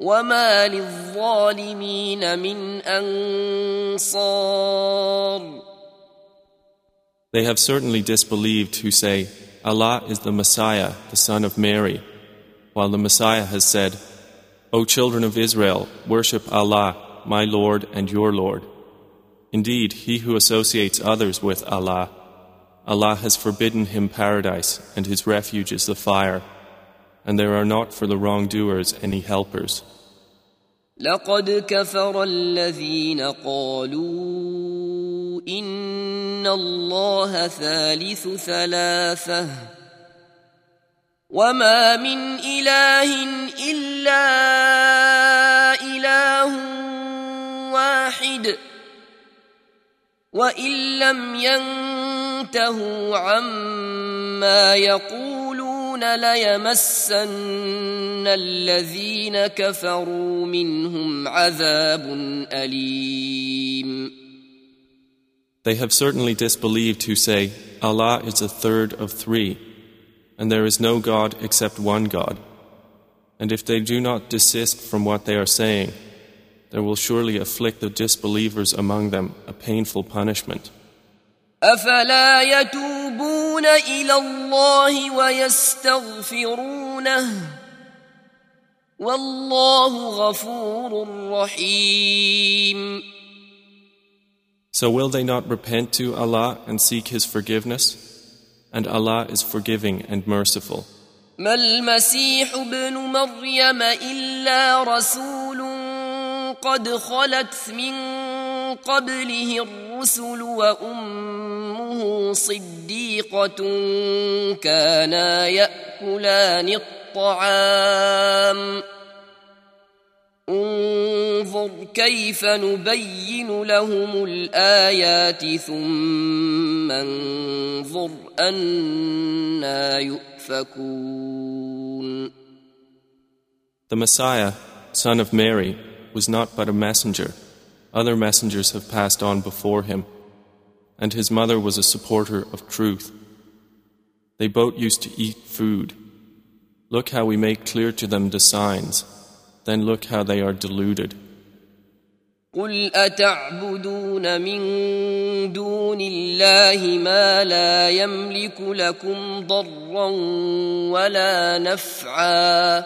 وما للظالمين من أنصار They have certainly disbelieved who say, Allah is the Messiah, the son of Mary, while the Messiah has said, O children of Israel, worship Allah, my Lord and your Lord. Indeed, he who associates others with Allah, Allah has forbidden him paradise, and his refuge is the fire and there are not for the wrongdoers any helpers. لقد كفر الذين قالوا إن الله ثالث ثلاثة وما من إله إلا إله واحد وإن لم ينتهوا عما يقولون يقولون ليمسن الذين كفروا منهم عذاب أليم They have certainly disbelieved who say, Allah is a third of three, and there is no God except one God. And if they do not desist from what they are saying, there will surely afflict the disbelievers among them a painful punishment. أفلا يتوبون إلى الله ويستغفرونه والله غفور رحيم So will they not repent to Allah and seek His forgiveness? And Allah is forgiving and merciful. ما المسيح ابن مريم إلا رسول قد خلت من قبله الرسل وأمه صديقة كانا يأكلان الطعام. انظر كيف نبين لهم الآيات ثم انظر أنا يؤفكون. The Messiah, son of Mary, was not but a messenger. Other messengers have passed on before him, and his mother was a supporter of truth. They both used to eat food. Look how we make clear to them the signs. Then look how they are deluded. قل أتعبدون من دون الله ما لا يملك لكم ضرا ولا نفعا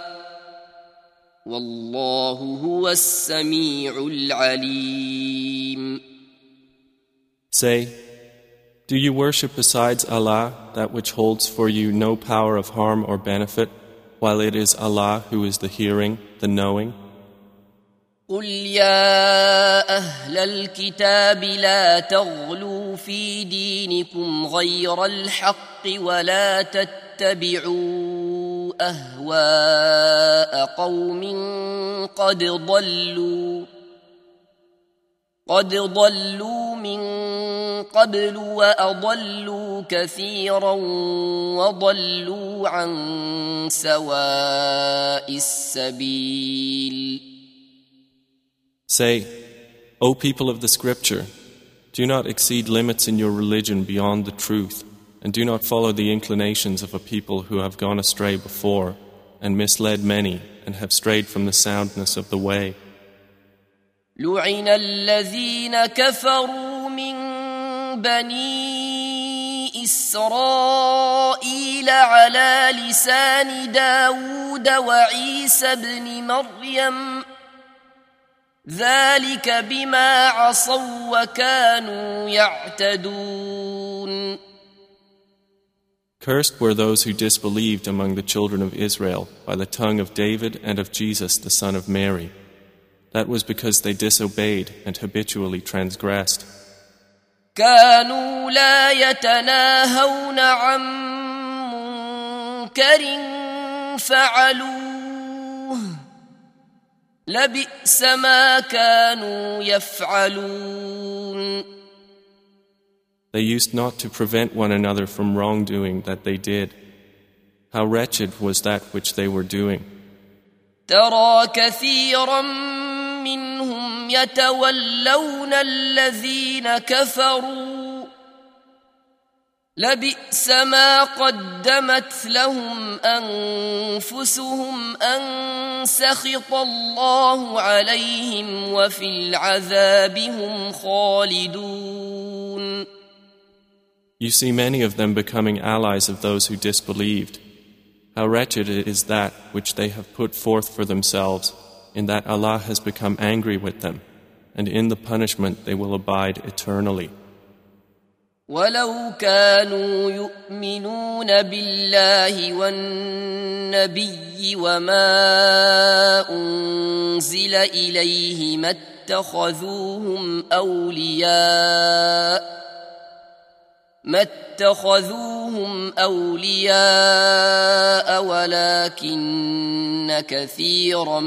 والله هو السميع العليم Say, do you worship besides Allah that which holds for you no power of harm or benefit, while it is Allah who is the hearing, the knowing? قل يا أهل الكتاب لا تغلوا في دينكم غير الحق ولا تتبعوا أهواء قوم قد ضلوا قد ضلوا من قبل وأضلوا كثيرا وضلوا عن سواء السبيل Say, O people of the Scripture, do not exceed limits in your religion beyond the truth, and do not follow the inclinations of a people who have gone astray before, and misled many, and have strayed from the soundness of the way. لعن الذين كفروا من بني إسرائيل على لسان داود وعيسى بن مريم ذلك بما عصوا وكانوا يعتدون Cursed were those who disbelieved among the children of Israel by the tongue of David and of Jesus the son of Mary. That was because they disobeyed and habitually transgressed. كانوا لا يتناهون عن منكر فعلوه لبئس ما كانوا يفعلون They used not to prevent one another from wrongdoing that they did. How wretched was that which they were doing. ترى كثيرا منهم يتولون الذين كفروا لبئس ما قدمت لهم انفسهم ان سخط الله عليهم وفي العذاب هم خالدون You see many of them becoming allies of those who disbelieved. How wretched is that which they have put forth for themselves, in that Allah has become angry with them, and in the punishment they will abide eternally. ولو كانوا يؤمنون بالله والنبي وما انزل اليه ما اتخذوهم اولياء ما اتخذوهم اولياء ولكن كثيرا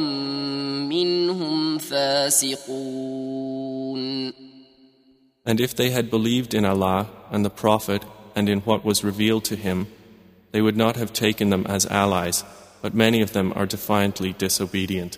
منهم فاسقون And if they had believed in Allah and the Prophet and in what was revealed to him, they would not have taken them as allies, but many of them are defiantly disobedient.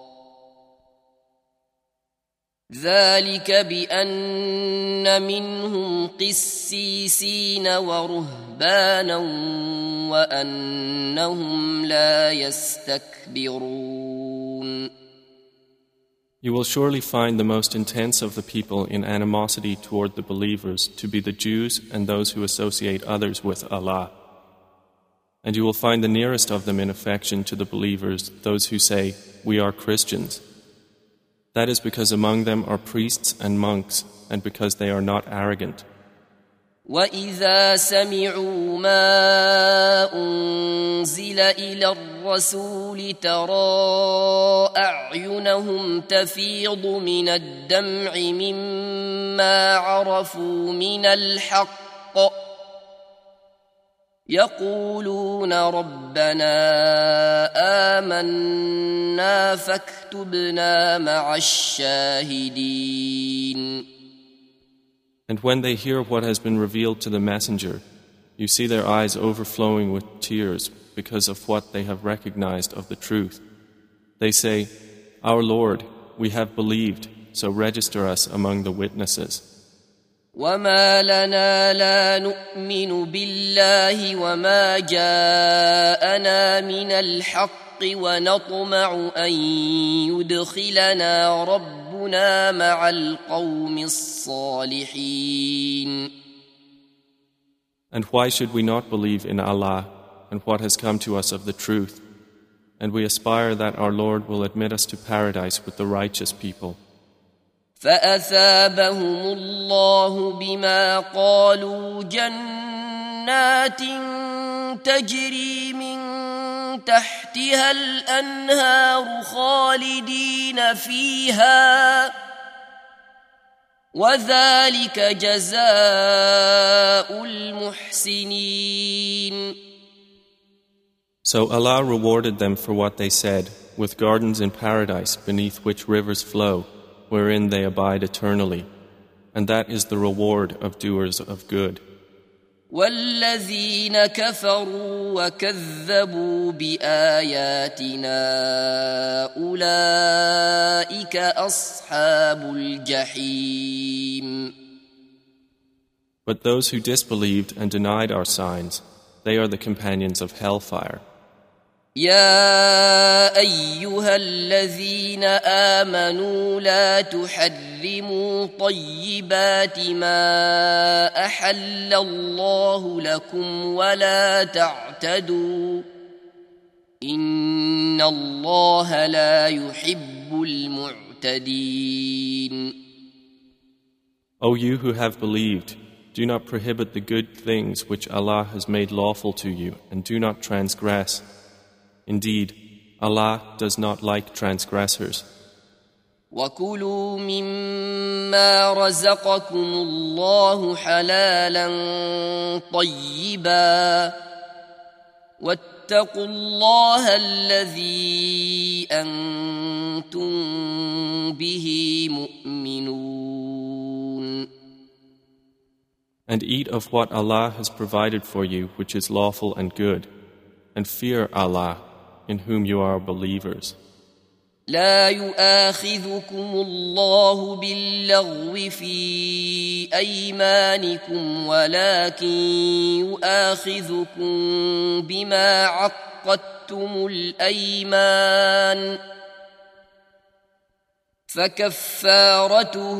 ذلك بان منهم قسيسين ورهبانا وانهم لا يستكبرون You will surely find the most intense of the people in animosity toward the believers to be the Jews and those who associate others with Allah. And you will find the nearest of them in affection to the believers those who say, We are Christians. That is because among them are priests and monks, and because they are not arrogant. واذا سمعوا ما انزل الى الرسول ترى اعينهم تفيض من الدمع مما عرفوا من الحق يقولون ربنا آمنا فاكتبنا مع الشاهدين And when they hear what has been revealed to the messenger, you see their eyes overflowing with tears because of what they have recognized of the truth. They say, Our Lord, we have believed, so register us among the witnesses. وما لنا لا نؤمن بالله وما جاءنا من الحق ونطمع ان يدخلنا ربنا مع القوم الصالحين And why should we not believe in Allah and what has come to us of the truth? And we aspire that our Lord will admit us to paradise with the righteous people. فاثابهم الله بما قالوا جنات تجري من تحتها الانهار خالدين فيها وذلك جزاء المحسنين So Allah rewarded them for what they said, with gardens in paradise beneath which rivers flow, wherein they abide eternally. And that is the reward of doers of good. والذين كفروا وكذبوا باياتنا اولئك اصحاب الجحيم But those who disbelieved and denied our signs, they are the companions of hellfire. يا ايها الذين امنوا لا تحرموا طيبات ما احل الله لكم ولا تعتدوا ان الله لا يحب المعتدين O you who have believed, do not prohibit the good things which Allah has made lawful to you, and do not transgress. Indeed, Allah does not like transgressors. وكلوا مما رزقكم الله حلالا طيبا واتقوا الله الذي انتم به مؤمنون And eat of what Allah has provided for you, which is lawful and good, and fear Allah, in whom you are believers. لا يؤاخذكم الله باللغو في أيمانكم ولكن يؤاخذكم بما عقدتم الأيمان فكفارته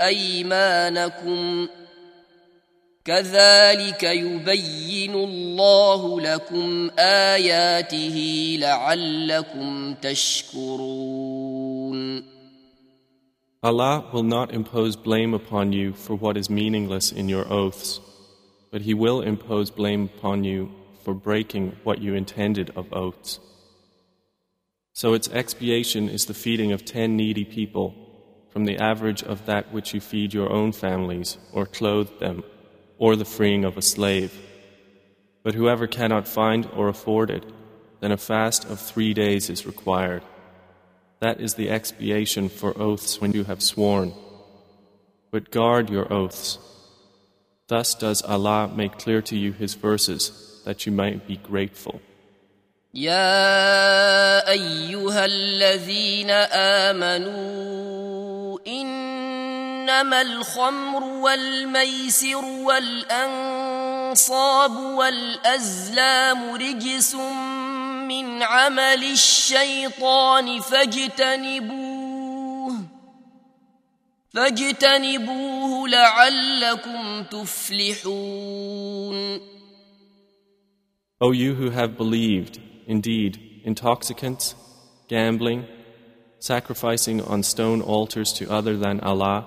ايمانكم كذلك يبين الله لكم اياته لعلكم تشكرون Allah will not impose blame upon you for what is meaningless in your oaths, but He will impose blame upon you for breaking what you intended of oaths. So its expiation is the feeding of ten needy people from the average of that which you feed your own families, or clothe them, or the freeing of a slave. But whoever cannot find or afford it, then a fast of three days is required. That is the expiation for oaths when you have sworn. But guard your oaths. Thus does Allah make clear to you His verses that you might be grateful. يا ايها الذين امنوا إنما الخمر والميسر والأنصاب والأزلام رجس من عمل الشيطان فاجتنبوه فاجتنبوه لعلكم تفلحون. O you who have believed, indeed, intoxicants, gambling, sacrificing on stone altars to other than Allah,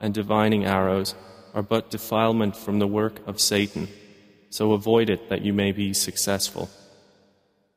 and divining arrows are but defilement from the work of Satan. So avoid it that you may be successful.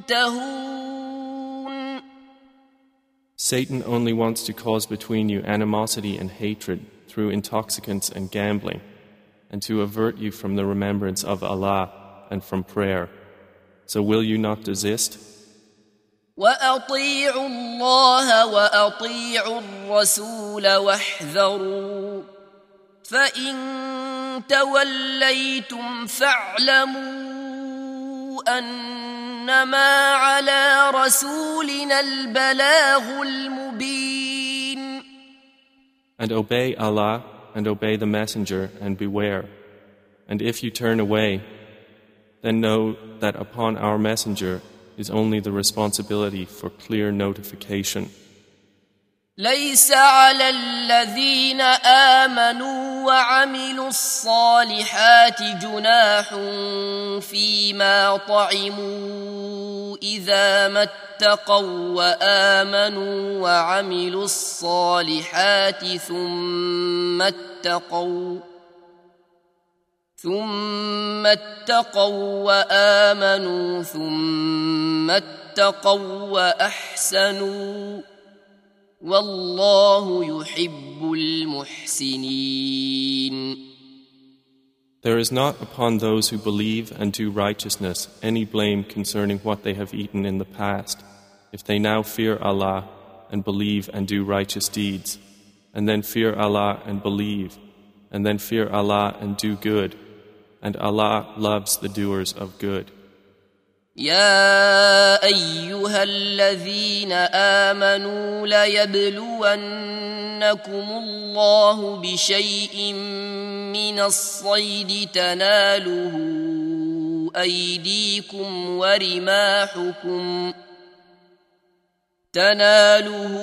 منتهون Satan only wants to cause between you animosity and hatred through intoxicants and gambling, and to avert you from the remembrance of Allah and from prayer. So will you not desist? واطيعوا الله واطيعوا الرسول واحذروا فان توليتم فاعلموا انما على رسولنا البلاغ المبين And obey Allah and obey the Messenger and beware. And if you turn away, then know that upon our Messenger is only the responsibility for clear notification. ليس على الذين آمنوا وعملوا الصالحات جناح فيما طعموا إذا ما اتقوا وآمنوا وعملوا الصالحات ثم اتقوا ثم اتقوا وآمنوا ثم اتقوا وأحسنوا والله يحب المحسنين There is not upon those who believe and do righteousness any blame concerning what they have eaten in the past, if they now fear Allah and believe and do righteous deeds, and then fear Allah and believe, and then fear Allah and do good, and Allah loves the doers of good. يا أيها الذين آمنوا ليبلونكم الله بشيء من الصيد تناله أيديكم ورماحكم تناله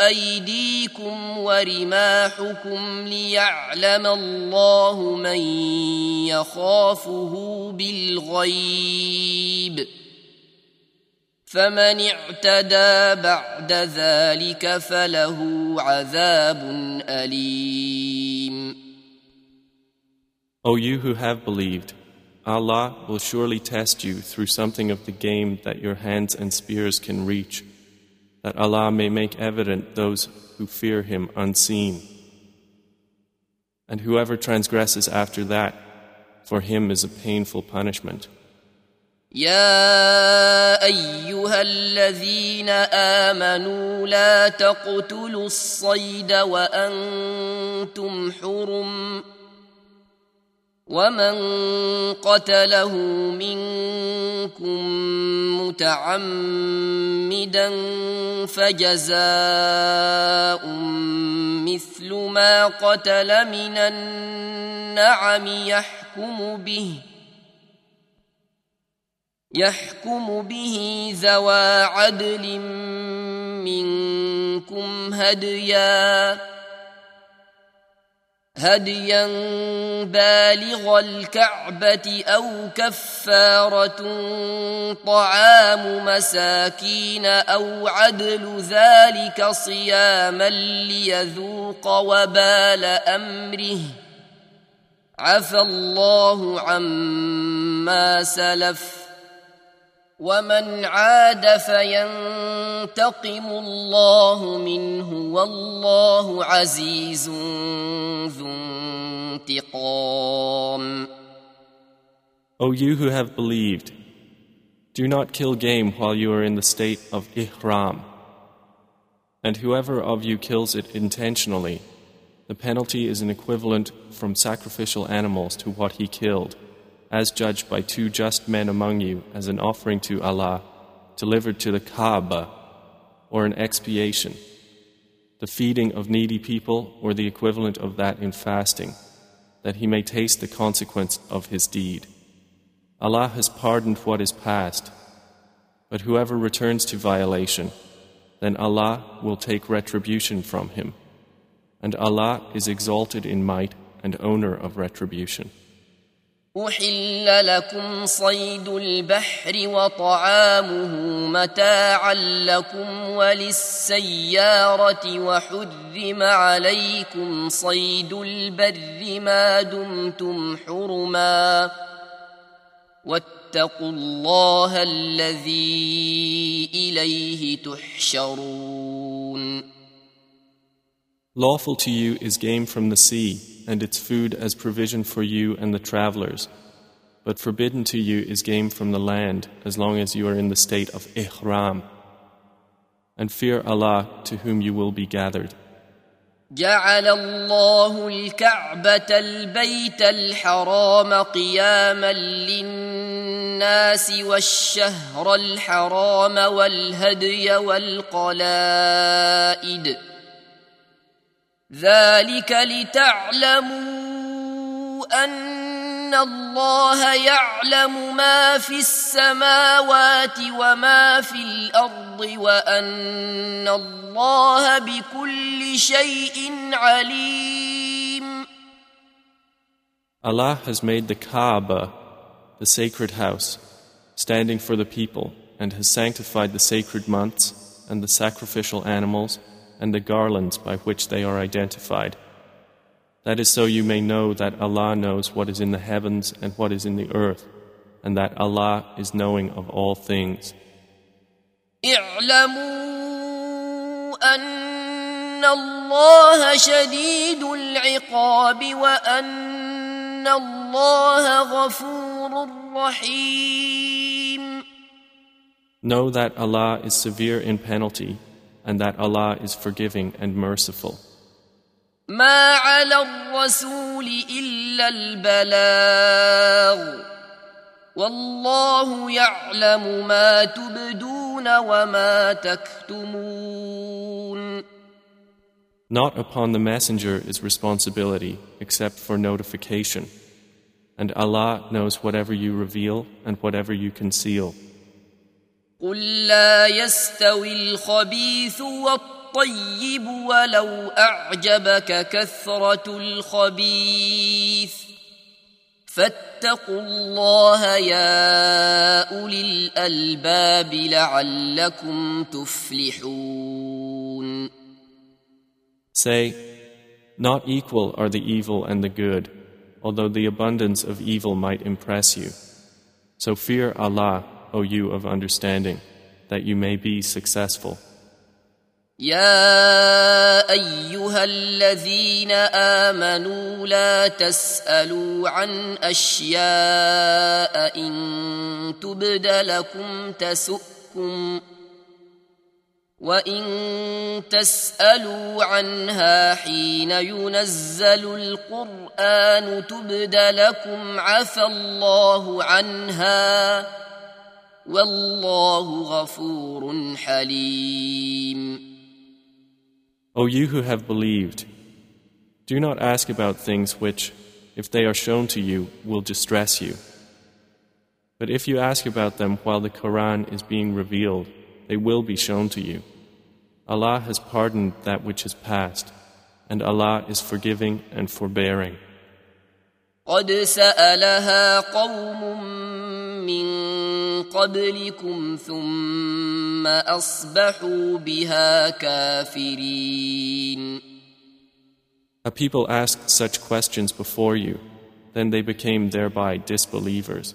أيديكم ورماحكم ليعلم الله من يخافه بالغيب. فمن اعتدى بعد ذلك فله عذاب أليم. O you who have believed, Allah will surely test you through something of the game that your hands and spears can reach, that Allah may make evident those who fear Him unseen. And whoever transgresses after that, for him is a painful punishment. يا ايها الذين امنوا لا تقتلوا الصيد وانتم حرم ومن قتله منكم متعمدا فجزاء مثل ما قتل من النعم يحكم به يحكم به ذوى عدل منكم هديا هديا بالغ الكعبة أو كفارة طعام مساكين أو عدل ذلك صياما ليذوق وبال أمره. عفى الله عما سلف. ومن عاد فينتقم الله منه والله عزيز ذو انتقام O you who have believed, do not kill game while you are in the state of ihram. And whoever of you kills it intentionally, the penalty is an equivalent from sacrificial animals to what he killed, as judged by two just men among you as an offering to Allah, delivered to the Kaaba, or an expiation, the feeding of needy people, or the equivalent of that in fasting, that he may taste the consequence of his deed. Allah has pardoned what is past, but whoever returns to violation, then Allah will take retribution from him. And Allah is exalted in might and owner of retribution. أحل لكم صيد البحر وطعامه متاعا لكم وللسيارة وحرم عليكم صيد البر ما دمتم حرما واتقوا الله الذي إليه تحشرون Lawful to you is game from the sea, and its food as provision for you and the travelers. But forbidden to you is game from the land, as long as you are in the state of ihram. And fear Allah to whom you will be gathered. جعل الله الكعبة البيت الحرام قياما للناس والشهر الحرام والهدي والقلائد ذلك لتعلموا ان الله يعلم ما في السماوات وما في الارض وان الله بكل شيء عليم Allah has made the Kaaba, the sacred house, standing for the people, and has sanctified the sacred months and the sacrificial animals and the garlands by which they are identified. That is so you may know that Allah knows what is in the heavens and what is in the earth, and that Allah is knowing of all things. اعلموا ان الله شديد العقاب وان الله غفور رحيم Know that Allah is severe in penalty and that Allah is forgiving and merciful. ما على الرسول الا البلاغ والله يعلم ما تبدون وما تكتمون Not upon the messenger is responsibility except for notification, and Allah knows whatever you reveal and whatever you conceal. قل لا يستوي الخبيث والطيب ولو اعجبك كثره الخبيث فاتقوا الله يا اولي الالباب لعلكم تفلحون Say, Not equal are the evil and the good, although the abundance of evil might impress you. So fear Allah, O you of understanding, that you may be successful. يا أيها الذين آمنوا لا تسألوا عن أشياء إن تبد لكم تسؤكم وإن تسألوا عنها حين ينزل القرآن تبد لكم عفى الله عنها والله غفور حليم O you who have believed, do not ask about things which, if they are shown to you, will distress you. But if you ask about them while the Quran is being revealed, they will be shown to you. Allah has pardoned that which is past, and Allah is forgiving and forbearing. قد سالها قوم من قبلكم ثم اصبحوا بها كافرين A people asked such questions before you, then they became thereby disbelievers.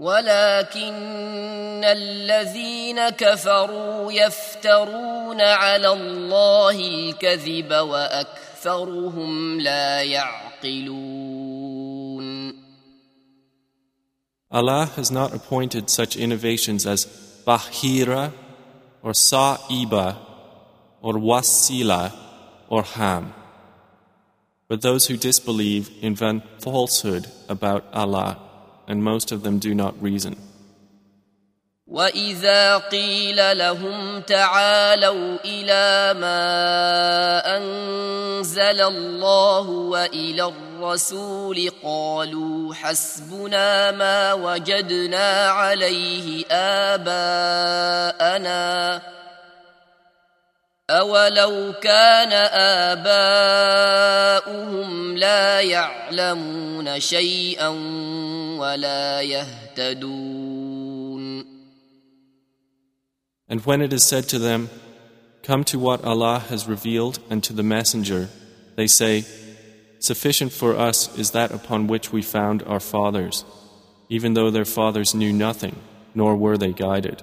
ولكن الذين كفروا يفترون على الله الكذب واكثرهم لا يعقلون Allah has not appointed such innovations as Bahira or Sa'iba or Wasila or Ham. But those who disbelieve invent falsehood about Allah, and most of them do not reason. واذا قيل لهم تعالوا الى ما انزل الله والى الرسول قالوا حسبنا ما وجدنا عليه اباءنا اولو كان اباؤهم لا يعلمون شيئا ولا يهتدون And when it is said to them, Come to what Allah has revealed and to the Messenger, they say, Sufficient for us is that upon which we found our fathers, even though their fathers knew nothing, nor were they guided.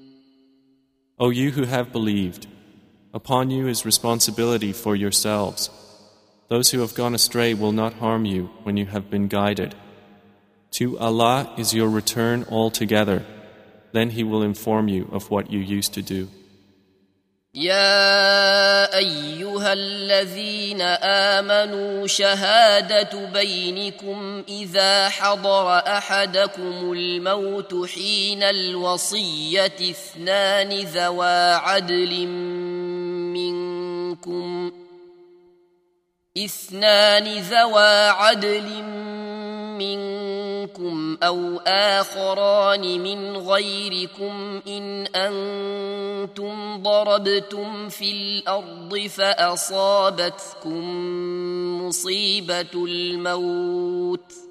O you who have believed, upon you is responsibility for yourselves. Those who have gone astray will not harm you when you have been guided. To Allah is your return altogether. Then He will inform you of what you used to do. يا أيها الذين آمنوا شهادة بينكم إذا حضر أحدكم الموت حين الوصية اثنان ذوا عدل منكم. اثنان ذوا عدل منكم. منكم أو آخران من غيركم إن أنتم ضربتم في الأرض فأصابتكم مصيبة الموت ۖ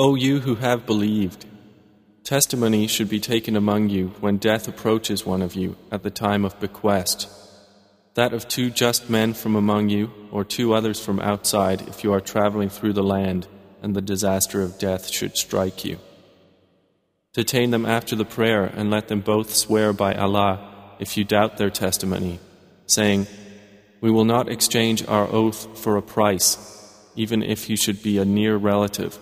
O you who have believed, testimony should be taken among you when death approaches one of you at the time of bequest. That of two just men from among you, or two others from outside, if you are traveling through the land and the disaster of death should strike you. Detain them after the prayer and let them both swear by Allah if you doubt their testimony, saying, We will not exchange our oath for a price, even if you should be a near relative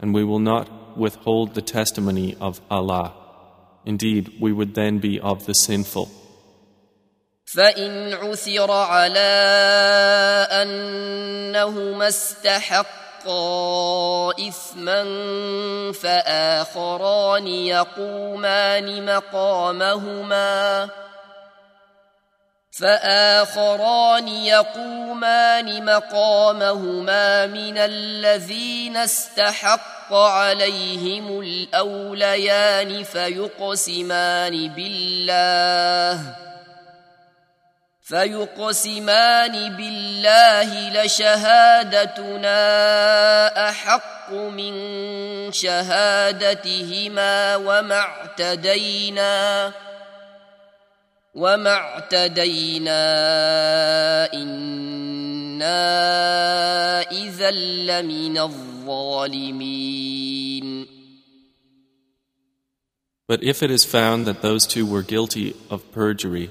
and we will not withhold the testimony of Allah. Indeed, we would then be of the sinful. فإن عثر على أنهما استحقا إثما فآخران يقومان مقامهما فآخران يقومان مقامهما من الذين استحق عليهم الأوليان فيقسمان بالله فيقسمان بالله لشهادتنا أحق من شهادتهما وما اعتدينا وما اعتدينا إنا إذا لمن الظالمين But if it is found that those two were guilty of perjury,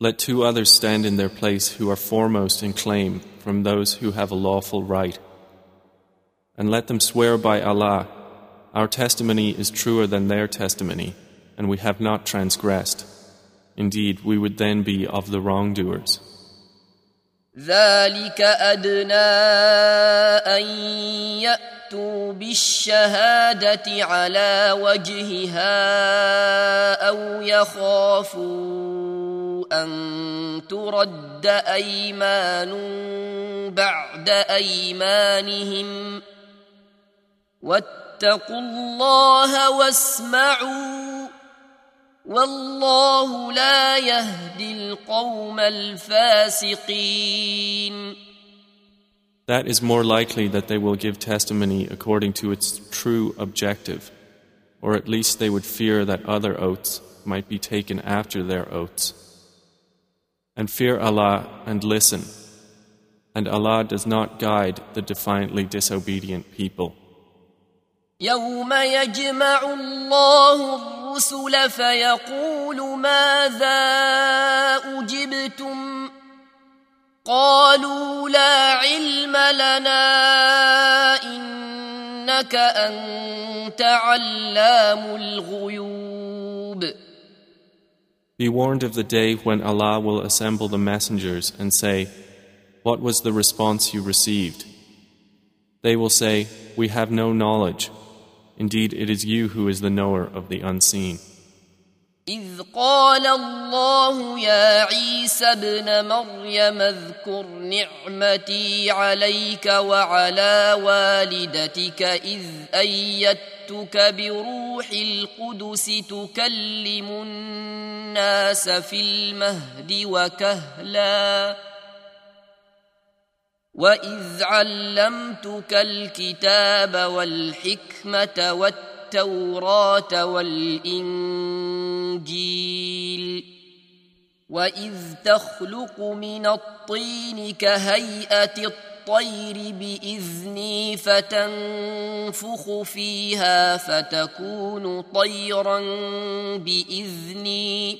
let two others stand in their place who are foremost in claim from those who have a lawful right. And let them swear by Allah, Our testimony is truer than their testimony, and we have not transgressed. Indeed, we would then be of the wrongdoers. ذلك أدنى أن يأتوا بالشهادة على وجهها أو يخافوا أن ترد أيمان بعد أيمانهم واتقوا الله واسمعوا والله لا يهدي القوم الفاسقين That is more likely that they will give testimony according to its true objective, or at least they would fear that other oaths might be taken after their oaths. And fear Allah and listen, and Allah does not guide the defiantly disobedient people. يوم يجمع الله الرسل فيقول ماذا اجبتم قالوا لا علم لنا انك انت علام الغيوب Be warned of the day when Allah will assemble the messengers and say, What was the response you received? They will say, We have no knowledge. Indeed, it is you who is the knower of the unseen. إذ قال الله يا عيسى ابن مريم اذكر نعمتي عليك وعلى والدتك إذ أيدتك بروح القدس تكلم الناس في المهد وكهلاً واذ علمتك الكتاب والحكمه والتوراه والانجيل واذ تخلق من الطين كهيئه الطير باذني فتنفخ فيها فتكون طيرا باذني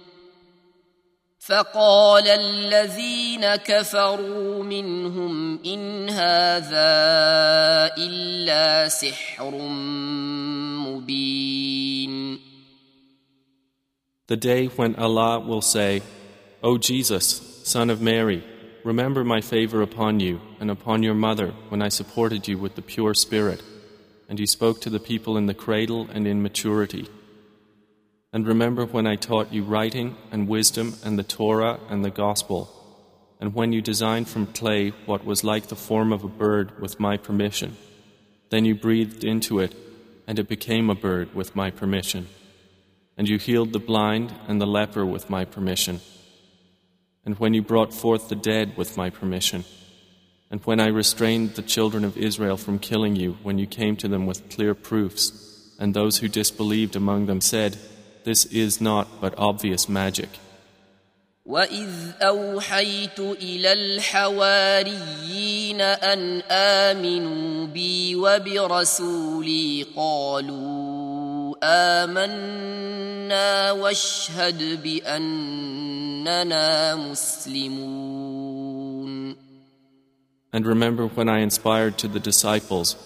فقال الذين كفروا منهم ان هذا الا سحر مبين The day when Allah will say, O Jesus, son of Mary, remember my favor upon you and upon your mother when I supported you with the pure spirit, and you spoke to the people in the cradle and in maturity. And remember when I taught you writing and wisdom and the Torah and the Gospel, and when you designed from clay what was like the form of a bird with my permission. Then you breathed into it, and it became a bird with my permission. And you healed the blind and the leper with my permission. And when you brought forth the dead with my permission. And when I restrained the children of Israel from killing you when you came to them with clear proofs, and those who disbelieved among them said, this is not but obvious magic. وإذ أوحيت إلى الحواريين أن آمنوا بي وبرسولي قالوا آمنا واشهد بأننا مسلمون And remember when I inspired to the disciples,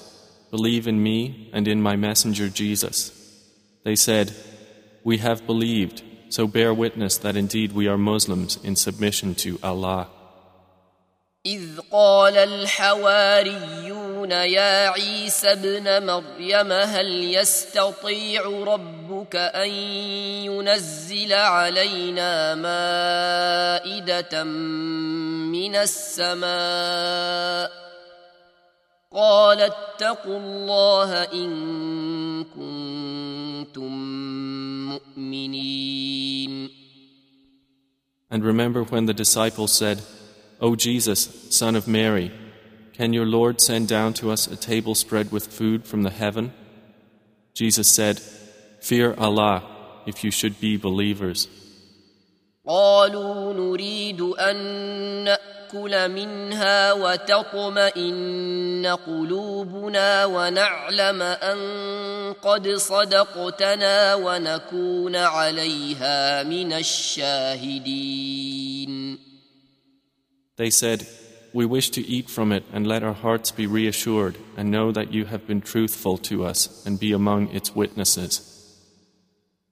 Believe in me and in my messenger Jesus. They said, We have believed, so bear witness that indeed we are Muslims in submission to Allah. إذ قال الحواريون يا عيسى ابن مريم هل يستطيع ربك أن ينزل علينا مائدة من السماء قال اتقوا الله إن كنتم مؤمنين And remember when the disciples said, O Jesus, son of Mary, can your Lord send down to us a table spread with food from the heaven? Jesus said, Fear Allah, if you should be believers. قالوا نريد أن نأكل منها وتطمئن قلوبنا ونعلم أن قد صدقتنا ونكون عليها من الشاهدين They said, We wish to eat from it and let our hearts be reassured and know that you have been truthful to us and be among its witnesses.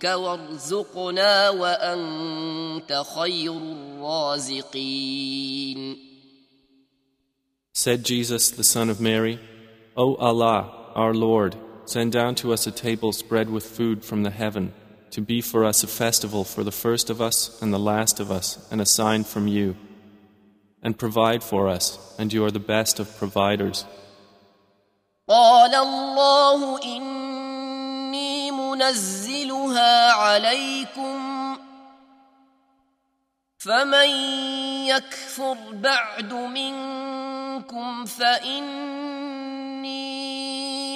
منك وارزقنا وانت خير الرازقين Said Jesus, the son of Mary, O Allah, our Lord, send down to us a table spread with food from the heaven, to be for us a festival for the first of us and the last of us, and a sign from you. And provide for us, and you are the best of providers. قال الله إني منزلها عليكم فمن يكفر بعد منكم فإني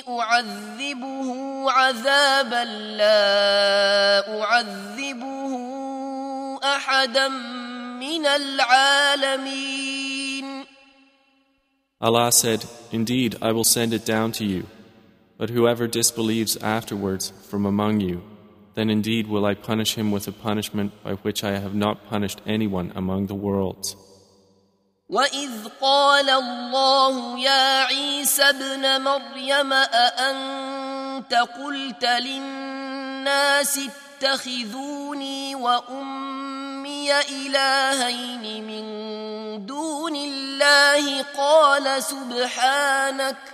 أعذبه عذابا لا أعذبه أحدا من العالمين Allah said, Indeed, I will send it down to you. But whoever disbelieves afterwards from among you, then indeed will I punish him with a punishment by which I have not punished anyone among the worlds. وإذ قال الله يا عيسى ابن مريم أأنت قلت للناس اتخذوني وأمي إلهين من دون الله قال سبحانك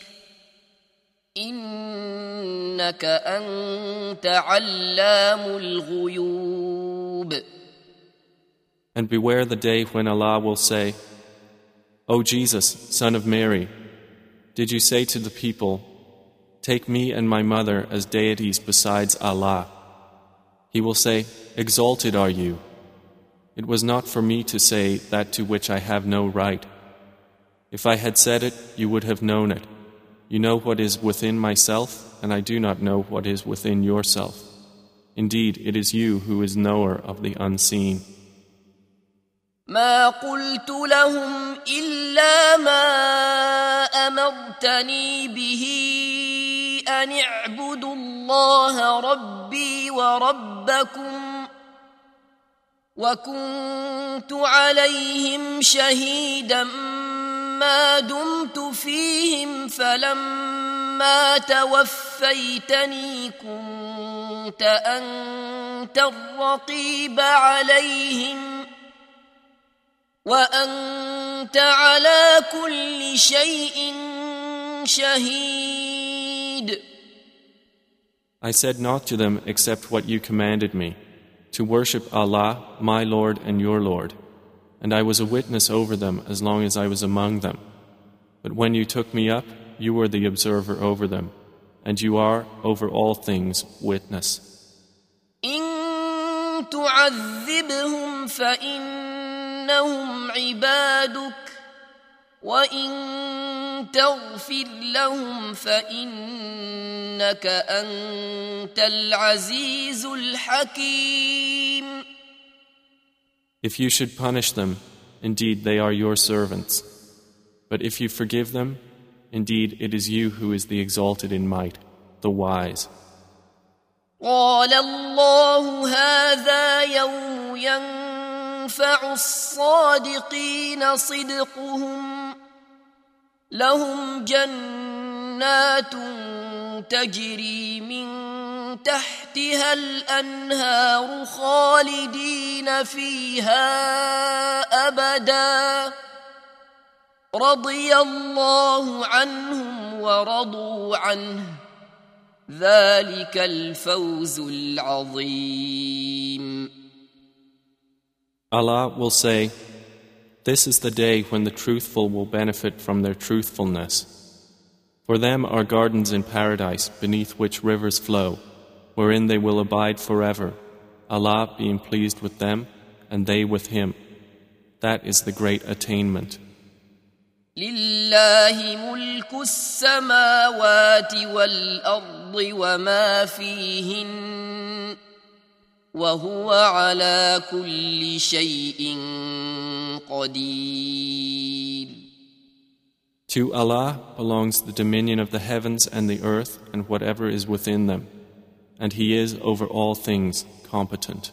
إنك أنت علام الغيوب And beware the day when Allah will say, O Jesus, son of Mary, did you say to the people, Take me and my mother as deities besides Allah? He will say, Exalted are you. It was not for me to say that to which I have no right. If I had said it, you would have known it. You know what is within myself, and I do not know what is within yourself. Indeed, it is you who is knower of the unseen. ما قلت لهم إلا ما أمرتني به أن اعبدوا الله ربي وربكم وكنت عليهم شهيدا ما دمت فيهم فلما توفيتني كنت أنت الرقيب عليهم ۖ وانت على كل شيء شهيد I said not to them except what you commanded me, to worship Allah, my Lord and your Lord, and I was a witness over them as long as I was among them. But when you took me up, you were the observer over them, and you are over all things witness. إن تعذبهم فإنهم عبادك وإن تغفر لهم فإنك أنت العزيز الحكيم If you should punish them, indeed they are your servants. But if you forgive them, indeed it is you who is the exalted in might, the wise. قال الله هذا يوم ينفع الصادقين صدقهم لهم جنات تجري من تحتها الانهار خالدين فيها ابدا رضي الله عنهم ورضوا عنه ذلك الفوز العظيم Allah will say, This is the day when the truthful will benefit from their truthfulness. For them are gardens in paradise beneath which rivers flow, wherein they will abide forever, Allah being pleased with them and they with Him. That is the great attainment. لله ملك السماوات والارض وما فيهن وهو على كل شيء قدير to Allah belongs the dominion of the heavens and the earth and whatever is within them, and He is over all things competent.